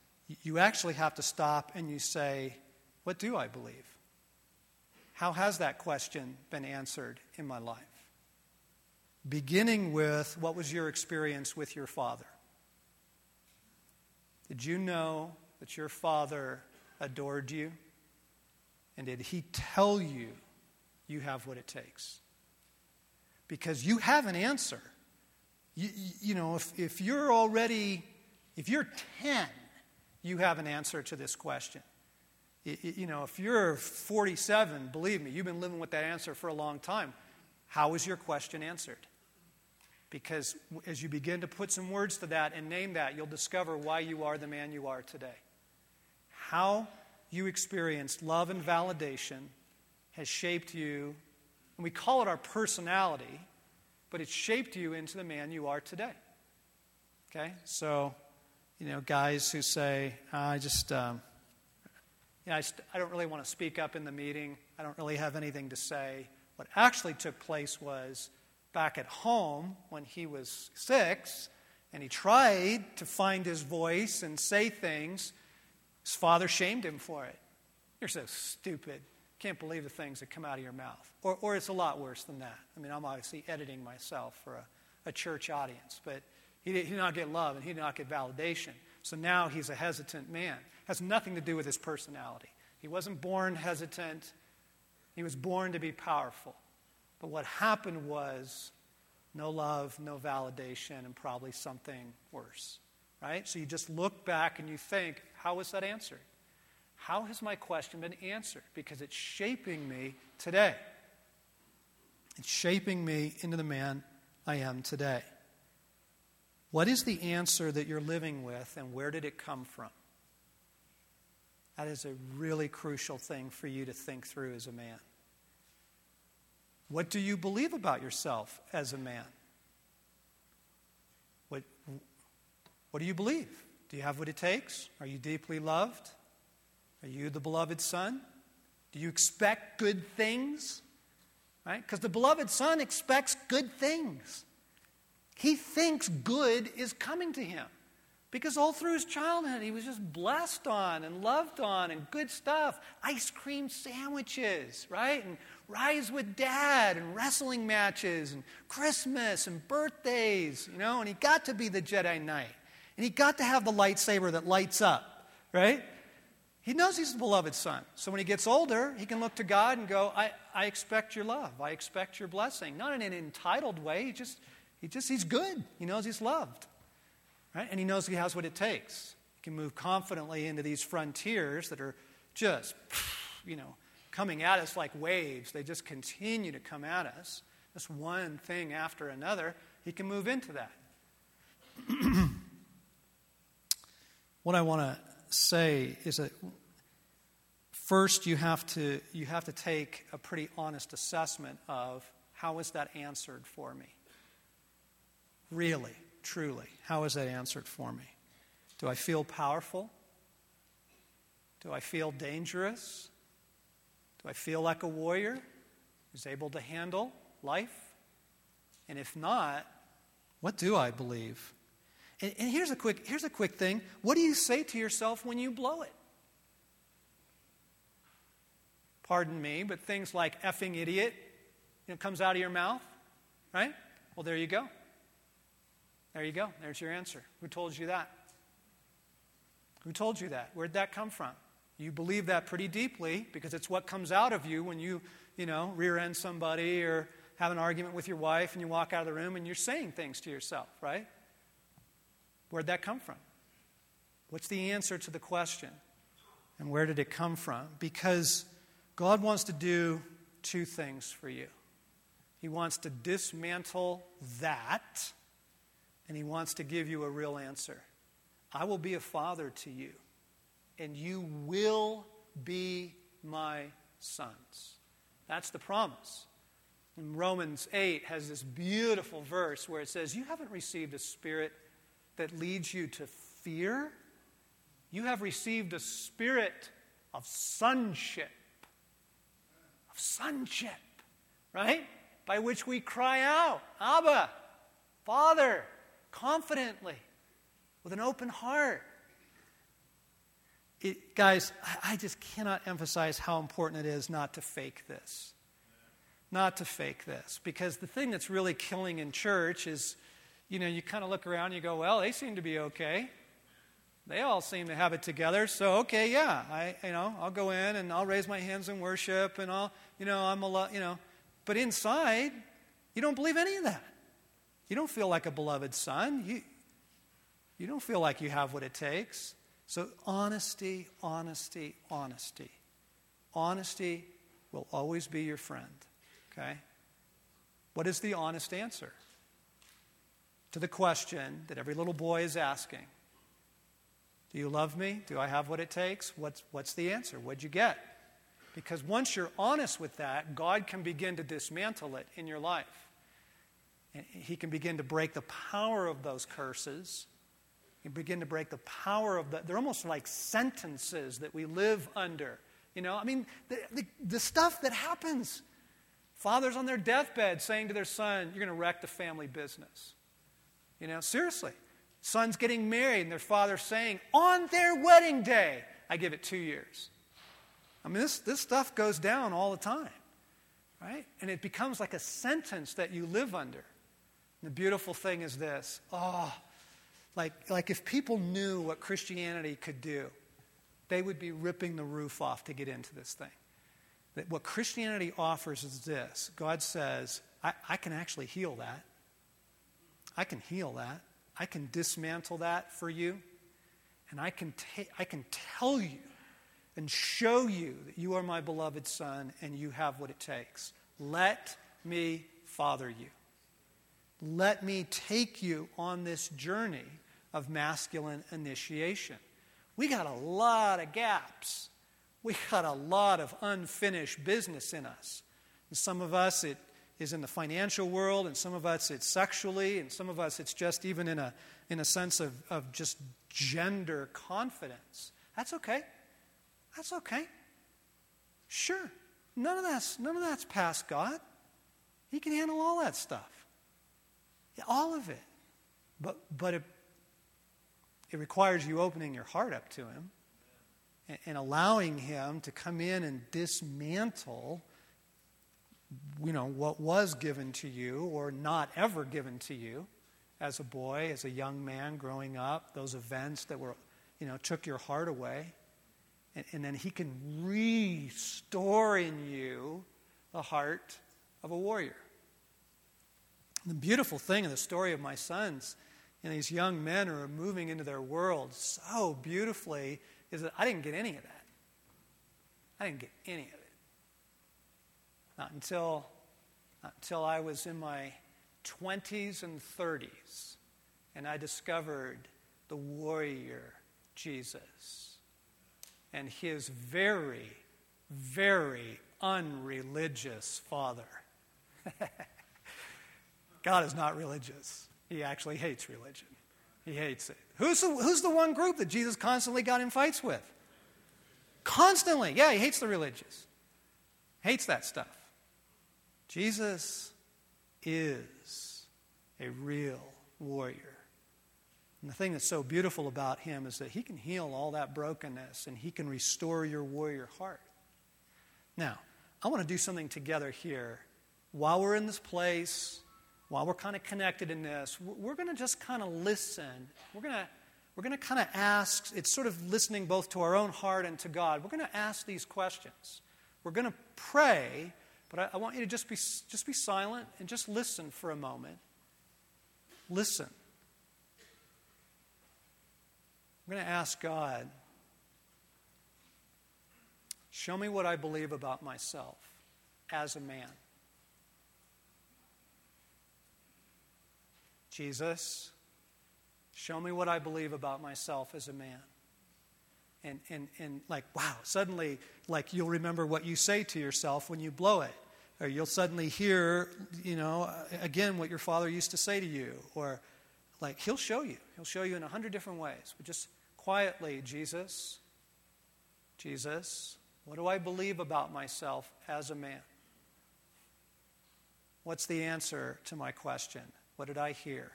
you actually have to stop and you say, What do I believe? How has that question been answered in my life? Beginning with what was your experience with your father? Did you know that your father adored you? And did he tell you you have what it takes? Because you have an answer. You, you know, if, if you're already, if you're 10, you have an answer to this question. You know, if you're 47, believe me, you've been living with that answer for a long time. How is your question answered? Because as you begin to put some words to that and name that, you'll discover why you are the man you are today. How you experienced love and validation has shaped you, and we call it our personality, but it's shaped you into the man you are today. Okay? So, you know, guys who say, I just, um, you know, I, st- I don't really want to speak up in the meeting, I don't really have anything to say. What actually took place was back at home when he was six and he tried to find his voice and say things, his father shamed him for it. You're so stupid. Can't believe the things that come out of your mouth. Or, or it's a lot worse than that. I mean, I'm obviously editing myself for a, a church audience, but he did, he did not get love and he did not get validation. So now he's a hesitant man. Has nothing to do with his personality. He wasn't born hesitant, he was born to be powerful. But what happened was no love, no validation, and probably something worse. Right? So you just look back and you think, how was that answered? How has my question been answered? Because it's shaping me today. It's shaping me into the man I am today. What is the answer that you're living with, and where did it come from? That is a really crucial thing for you to think through as a man. What do you believe about yourself as a man? What, what do you believe? Do you have what it takes? Are you deeply loved? Are you the beloved son? Do you expect good things? Right? Because the beloved son expects good things. He thinks good is coming to him. Because all through his childhood, he was just blessed on and loved on and good stuff. Ice cream sandwiches, right? And rise with dad and wrestling matches and Christmas and birthdays, you know? And he got to be the Jedi Knight. And he got to have the lightsaber that lights up, right? He knows he's the beloved son. So when he gets older, he can look to God and go, I, I expect your love. I expect your blessing. Not in an entitled way. He just, he just, he's good. He knows he's loved. Right? And he knows he has what it takes. He can move confidently into these frontiers that are just, you know, coming at us like waves. They just continue to come at us. Just one thing after another. He can move into that. *clears throat* what I want to say is that first you have to you have to take a pretty honest assessment of how is that answered for me really truly how is that answered for me do i feel powerful do i feel dangerous do i feel like a warrior who's able to handle life and if not what do i believe and, and here's, a quick, here's a quick thing what do you say to yourself when you blow it? Pardon me, but things like effing idiot you know, comes out of your mouth, right? Well, there you go. There you go. There's your answer. Who told you that? Who told you that? Where'd that come from? You believe that pretty deeply because it's what comes out of you when you, you know, rear end somebody or have an argument with your wife and you walk out of the room and you're saying things to yourself, right? Where'd that come from? What's the answer to the question? And where did it come from? Because God wants to do two things for you. He wants to dismantle that, and He wants to give you a real answer. I will be a father to you, and you will be my sons. That's the promise. And Romans 8 has this beautiful verse where it says, You haven't received a spirit that leads you to fear. You have received a spirit of sonship. Of sonship, right? By which we cry out, Abba, Father, confidently, with an open heart. It, guys, I just cannot emphasize how important it is not to fake this. Not to fake this. Because the thing that's really killing in church is, you know, you kind of look around and you go, well, they seem to be okay. They all seem to have it together. So, okay, yeah, I, you know, I'll go in and I'll raise my hands in worship and I'll, you know, I'm a lot, you know. But inside, you don't believe any of that. You don't feel like a beloved son. You, you don't feel like you have what it takes. So, honesty, honesty, honesty. Honesty will always be your friend. Okay? What is the honest answer to the question that every little boy is asking? Do you love me? Do I have what it takes? What's, what's the answer? What'd you get? Because once you're honest with that, God can begin to dismantle it in your life. He can begin to break the power of those curses. You begin to break the power of the, they're almost like sentences that we live under. You know, I mean, the, the, the stuff that happens. Fathers on their deathbed saying to their son, You're going to wreck the family business. You know, seriously. Sons getting married and their father saying, On their wedding day, I give it two years. I mean, this, this stuff goes down all the time, right? And it becomes like a sentence that you live under. And the beautiful thing is this oh, like, like if people knew what Christianity could do, they would be ripping the roof off to get into this thing. That what Christianity offers is this God says, I, I can actually heal that. I can heal that. I can dismantle that for you. And I can, ta- I can tell you and show you that you are my beloved son and you have what it takes. Let me father you. Let me take you on this journey of masculine initiation. We got a lot of gaps. We got a lot of unfinished business in us. And some of us, it is in the financial world, and some of us, it's sexually, and some of us, it's just even in a, in a sense of, of just gender confidence. That's okay. That's okay. Sure. None of that's, none of that's past God. He can handle all that stuff. All of it. But, but it, it requires you opening your heart up to Him and, and allowing Him to come in and dismantle you know, what was given to you or not ever given to you as a boy, as a young man growing up, those events that were, you know, took your heart away. And, and then he can restore in you the heart of a warrior. The beautiful thing in the story of my sons and these young men who are moving into their world so beautifully is that I didn't get any of that. I didn't get any of it. Not until, not until I was in my 20s and 30s and I discovered the warrior Jesus and his very, very unreligious father. *laughs* God is not religious. He actually hates religion. He hates it. Who's the, who's the one group that Jesus constantly got in fights with? Constantly. Yeah, he hates the religious. Hates that stuff. Jesus is a real warrior. And the thing that's so beautiful about him is that he can heal all that brokenness and he can restore your warrior heart. Now, I want to do something together here. While we're in this place, while we're kind of connected in this, we're going to just kind of listen. We're going to we're going to kind of ask, it's sort of listening both to our own heart and to God. We're going to ask these questions. We're going to pray but I, I want you to just be, just be silent and just listen for a moment. Listen. I'm going to ask God, show me what I believe about myself as a man. Jesus, show me what I believe about myself as a man. And, and, and like, wow, suddenly, like, you'll remember what you say to yourself when you blow it. Or you'll suddenly hear, you know, again, what your father used to say to you. Or, like, he'll show you. He'll show you in a hundred different ways. But just quietly, Jesus, Jesus, what do I believe about myself as a man? What's the answer to my question? What did I hear?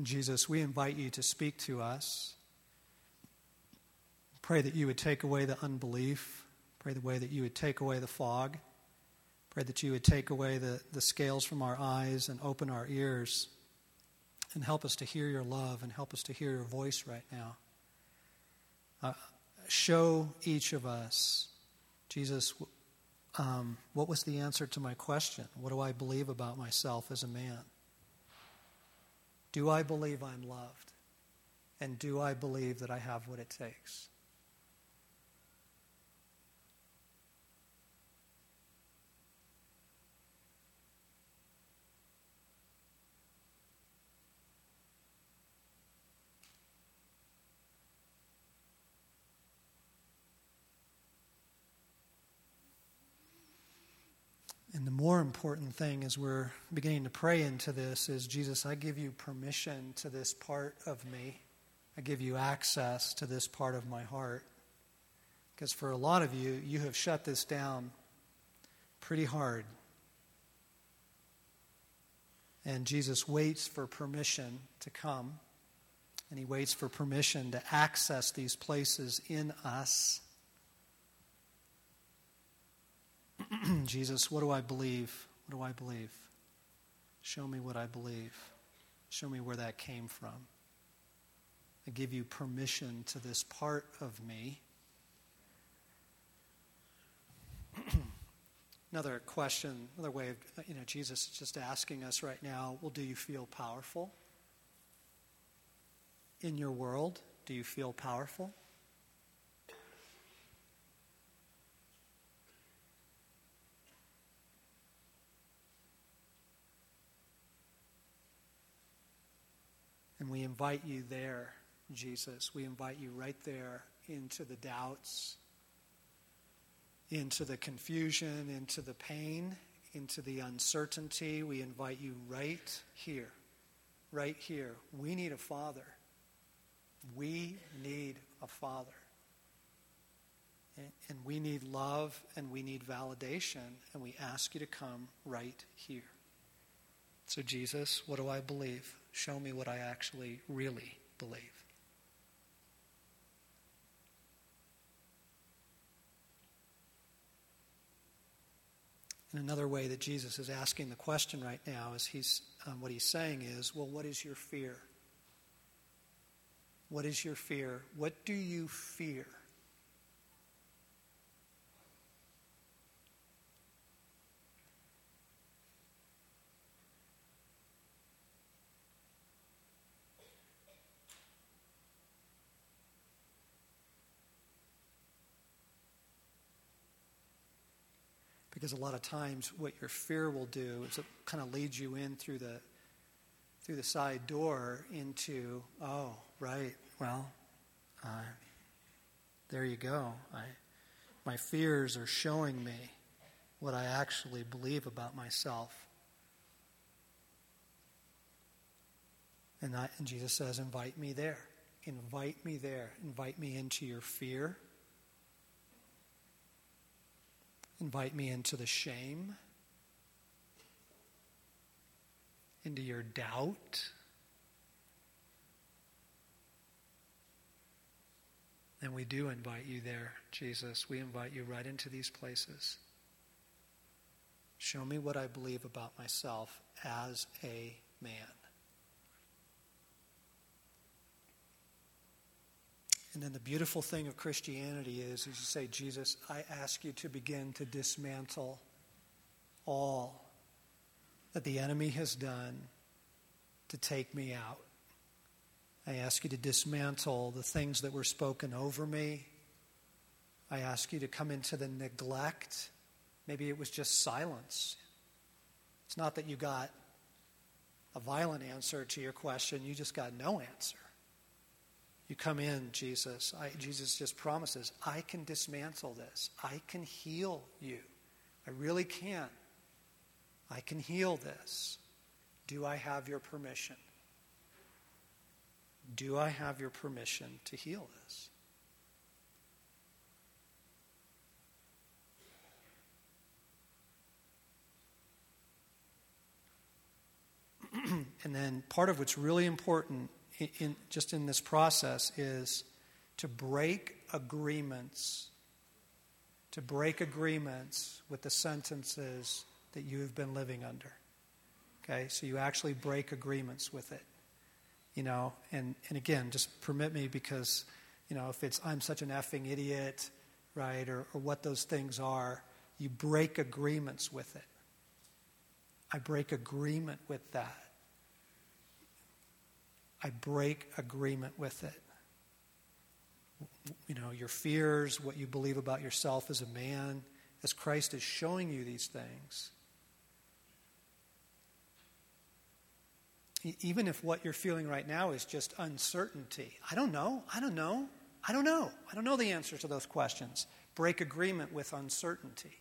Jesus, we invite you to speak to us. Pray that you would take away the unbelief. Pray the way that you would take away the fog. Pray that you would take away the, the scales from our eyes and open our ears and help us to hear your love and help us to hear your voice right now. Uh, show each of us, Jesus, um, what was the answer to my question? What do I believe about myself as a man? Do I believe I'm loved? And do I believe that I have what it takes? And the more important thing as we're beginning to pray into this is Jesus, I give you permission to this part of me. I give you access to this part of my heart. Because for a lot of you, you have shut this down pretty hard. And Jesus waits for permission to come, and he waits for permission to access these places in us *clears throat* Jesus, what do I believe? What do I believe? Show me what I believe. Show me where that came from. I give you permission to this part of me. *clears throat* another question, another way of, you know, Jesus is just asking us right now, well, do you feel powerful? In your world, do you feel powerful? And we invite you there, Jesus. We invite you right there into the doubts, into the confusion, into the pain, into the uncertainty. We invite you right here, right here. We need a father. We need a father. And we need love and we need validation, and we ask you to come right here. So, Jesus, what do I believe? Show me what I actually really believe. And another way that Jesus is asking the question right now is he's um, what he's saying is, well, what is your fear? What is your fear? What do you fear? Because a lot of times what your fear will do is it kind of leads you in through the through the side door into oh right well uh, there you go. I, my fears are showing me what i actually believe about myself. And, I, and jesus says invite me there. Invite me there. Invite me into your fear invite me into the shame, into your doubt. And we do invite you there, Jesus. We invite you right into these places. Show me what I believe about myself as a man. And then the beautiful thing of Christianity is, is you say, Jesus, I ask you to begin to dismantle all that the enemy has done to take me out. I ask you to dismantle the things that were spoken over me. I ask you to come into the neglect. Maybe it was just silence. It's not that you got a violent answer to your question, you just got no answer. You come in, Jesus. I, Jesus just promises, I can dismantle this. I can heal you. I really can. I can heal this. Do I have your permission? Do I have your permission to heal this? *clears throat* and then part of what's really important in, just in this process is to break agreements to break agreements with the sentences that you have been living under. Okay? So you actually break agreements with it. You know and, and again just permit me because you know if it's i'm such an effing idiot right or, or what those things are you break agreements with it. I break agreement with that I break agreement with it. You know, your fears, what you believe about yourself as a man, as Christ is showing you these things. Even if what you're feeling right now is just uncertainty. I don't know. I don't know. I don't know. I don't know the answers to those questions. Break agreement with uncertainty.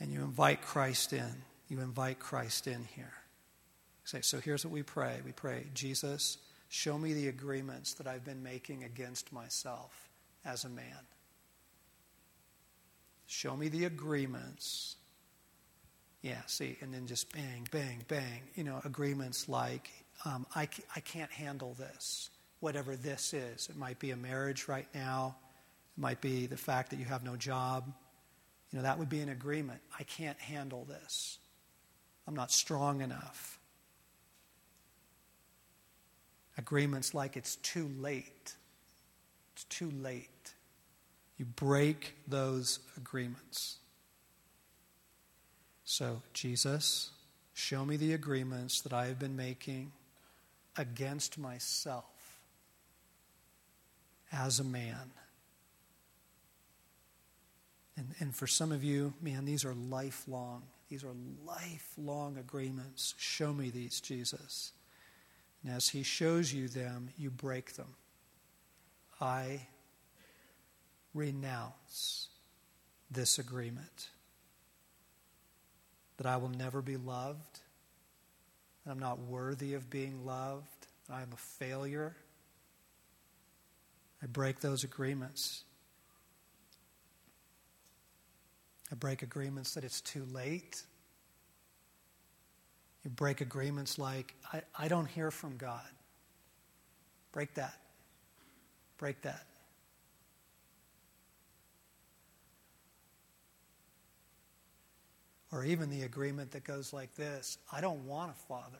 And you invite Christ in. You invite Christ in here. So here's what we pray. We pray, Jesus, show me the agreements that I've been making against myself as a man. Show me the agreements. Yeah, see, and then just bang, bang, bang. You know, agreements like, um, I, I can't handle this, whatever this is. It might be a marriage right now, it might be the fact that you have no job. You know, that would be an agreement. I can't handle this. I'm not strong enough agreements like it's too late. It's too late. You break those agreements. So, Jesus, show me the agreements that I have been making against myself as a man. And, and for some of you, man, these are lifelong. These are lifelong agreements. Show me these, Jesus. And as He shows you them, you break them. I renounce this agreement that I will never be loved, that I'm not worthy of being loved, that I am a failure. I break those agreements. I break agreements that it's too late, you break agreements like, I, I don't hear from God. Break that. Break that. Or even the agreement that goes like this I don't want a father.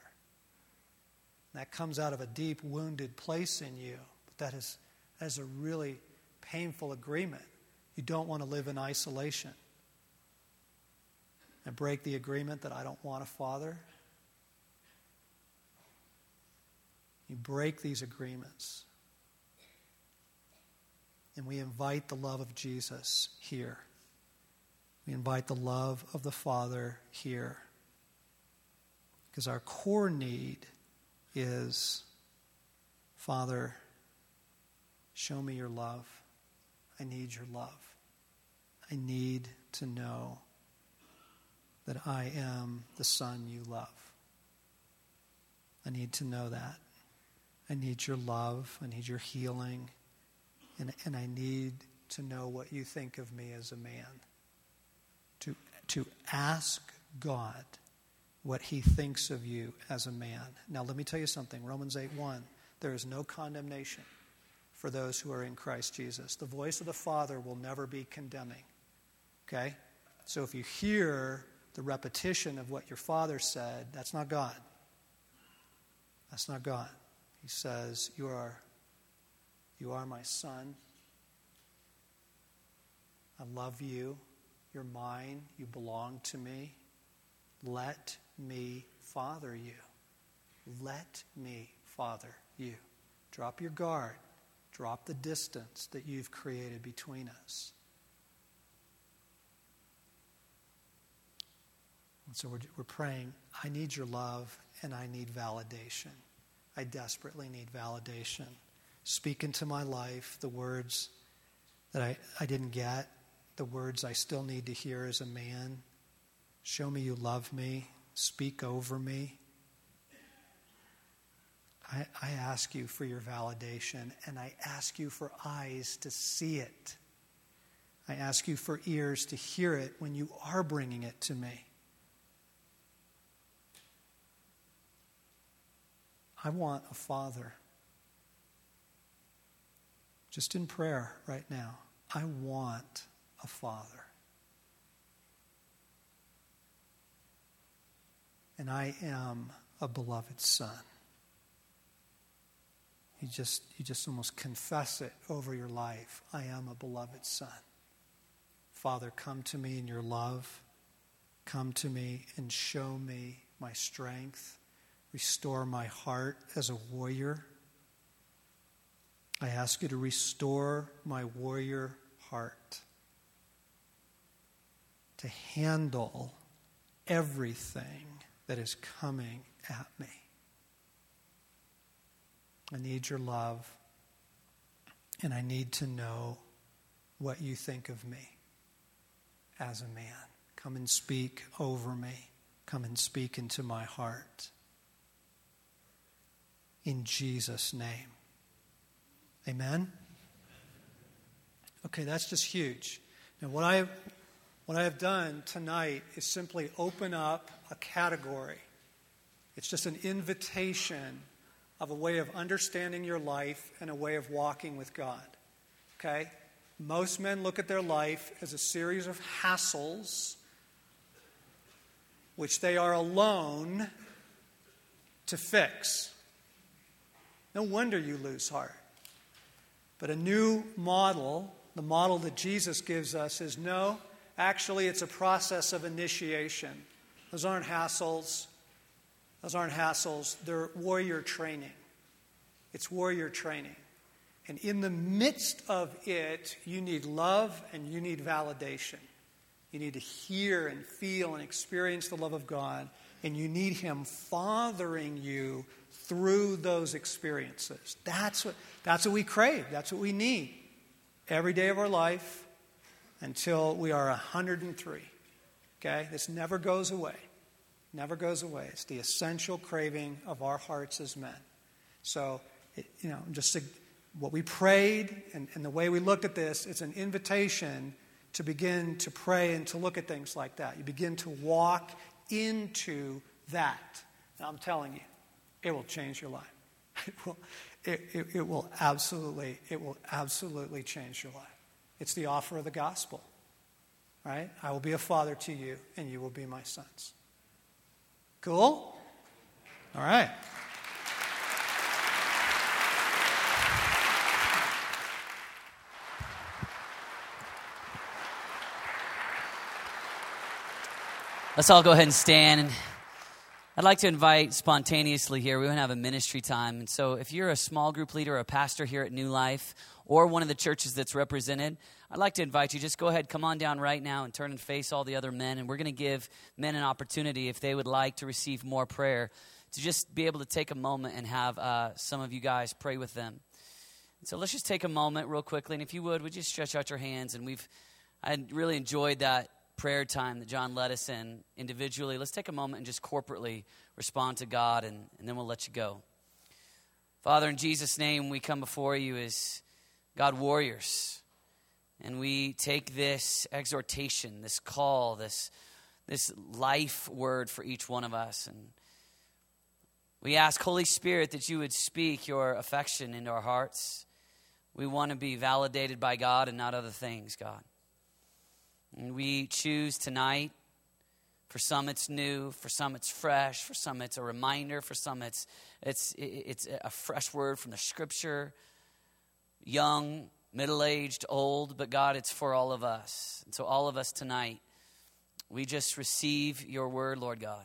That comes out of a deep, wounded place in you. But that is, that is a really painful agreement. You don't want to live in isolation. And break the agreement that I don't want a father. You break these agreements. And we invite the love of Jesus here. We invite the love of the Father here. Because our core need is Father, show me your love. I need your love. I need to know that I am the Son you love. I need to know that. I need your love. I need your healing. And, and I need to know what you think of me as a man. To, to ask God what he thinks of you as a man. Now, let me tell you something Romans 8 1. There is no condemnation for those who are in Christ Jesus. The voice of the Father will never be condemning. Okay? So if you hear the repetition of what your father said, that's not God. That's not God. He says, You are, you are my son. I love you. You're mine. You belong to me. Let me father you. Let me father you. Drop your guard. Drop the distance that you've created between us. And so we're, we're praying, I need your love and I need validation. I desperately need validation. Speak into my life the words that I, I didn't get, the words I still need to hear as a man. Show me you love me. Speak over me. I, I ask you for your validation, and I ask you for eyes to see it. I ask you for ears to hear it when you are bringing it to me. I want a father. Just in prayer right now, I want a father. And I am a beloved son. You just, you just almost confess it over your life. I am a beloved son. Father, come to me in your love. Come to me and show me my strength. Restore my heart as a warrior. I ask you to restore my warrior heart to handle everything that is coming at me. I need your love, and I need to know what you think of me as a man. Come and speak over me. Come and speak into my heart. In Jesus' name. Amen? Okay, that's just huge. Now, what I, what I have done tonight is simply open up a category. It's just an invitation of a way of understanding your life and a way of walking with God. Okay? Most men look at their life as a series of hassles which they are alone to fix. No wonder you lose heart. But a new model, the model that Jesus gives us, is no, actually, it's a process of initiation. Those aren't hassles. Those aren't hassles. They're warrior training. It's warrior training. And in the midst of it, you need love and you need validation. You need to hear and feel and experience the love of God. And you need Him fathering you through those experiences. That's what, that's what we crave. That's what we need every day of our life until we are 103. Okay? This never goes away. Never goes away. It's the essential craving of our hearts as men. So, it, you know, just to, what we prayed and, and the way we looked at this, it's an invitation to begin to pray and to look at things like that. You begin to walk into that. And I'm telling you, it will change your life. *laughs* It will, it, it, it will absolutely, it will absolutely change your life. It's the offer of the gospel, right? I will be a father to you, and you will be my sons. Cool? All right. Let's all go ahead and stand. I'd like to invite spontaneously here, we're going to have a ministry time. And so if you're a small group leader or a pastor here at New Life or one of the churches that's represented, I'd like to invite you, just go ahead, come on down right now and turn and face all the other men. And we're going to give men an opportunity, if they would like to receive more prayer, to just be able to take a moment and have uh, some of you guys pray with them. So let's just take a moment real quickly. And if you would, would you stretch out your hands? And we've, I really enjoyed that prayer time that John led us in individually, let's take a moment and just corporately respond to God, and, and then we'll let you go. Father, in Jesus' name, we come before you as God warriors, and we take this exhortation, this call, this, this life word for each one of us. And we ask, Holy Spirit, that you would speak your affection into our hearts. We want to be validated by God and not other things, God. And we choose tonight. For some, it's new. For some, it's fresh. For some, it's a reminder. For some, it's, it's, it's a fresh word from the scripture. Young, middle aged, old, but God, it's for all of us. And so, all of us tonight, we just receive your word, Lord God.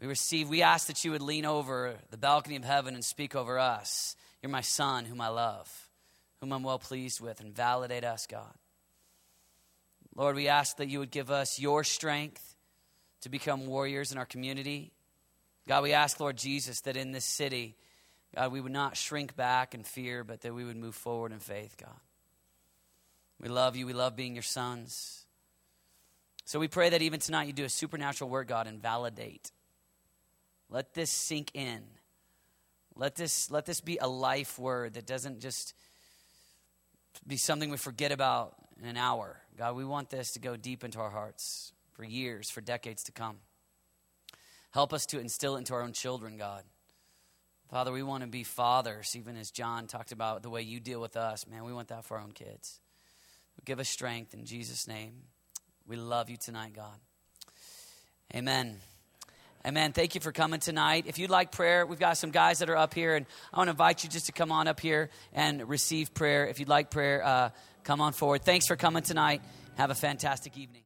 We receive, we ask that you would lean over the balcony of heaven and speak over us. You're my son, whom I love, whom I'm well pleased with, and validate us, God. Lord, we ask that you would give us your strength to become warriors in our community. God, we ask, Lord Jesus, that in this city, God, we would not shrink back in fear, but that we would move forward in faith, God. We love you. We love being your sons. So we pray that even tonight you do a supernatural work, God, and validate. Let this sink in. Let this, let this be a life word that doesn't just be something we forget about in an hour. God, we want this to go deep into our hearts for years, for decades to come. Help us to instill it into our own children, God. Father, we want to be fathers, even as John talked about the way you deal with us. Man, we want that for our own kids. Give us strength in Jesus' name. We love you tonight, God. Amen. Amen. Thank you for coming tonight. If you'd like prayer, we've got some guys that are up here, and I want to invite you just to come on up here and receive prayer. If you'd like prayer, uh, come on forward. Thanks for coming tonight. Have a fantastic evening.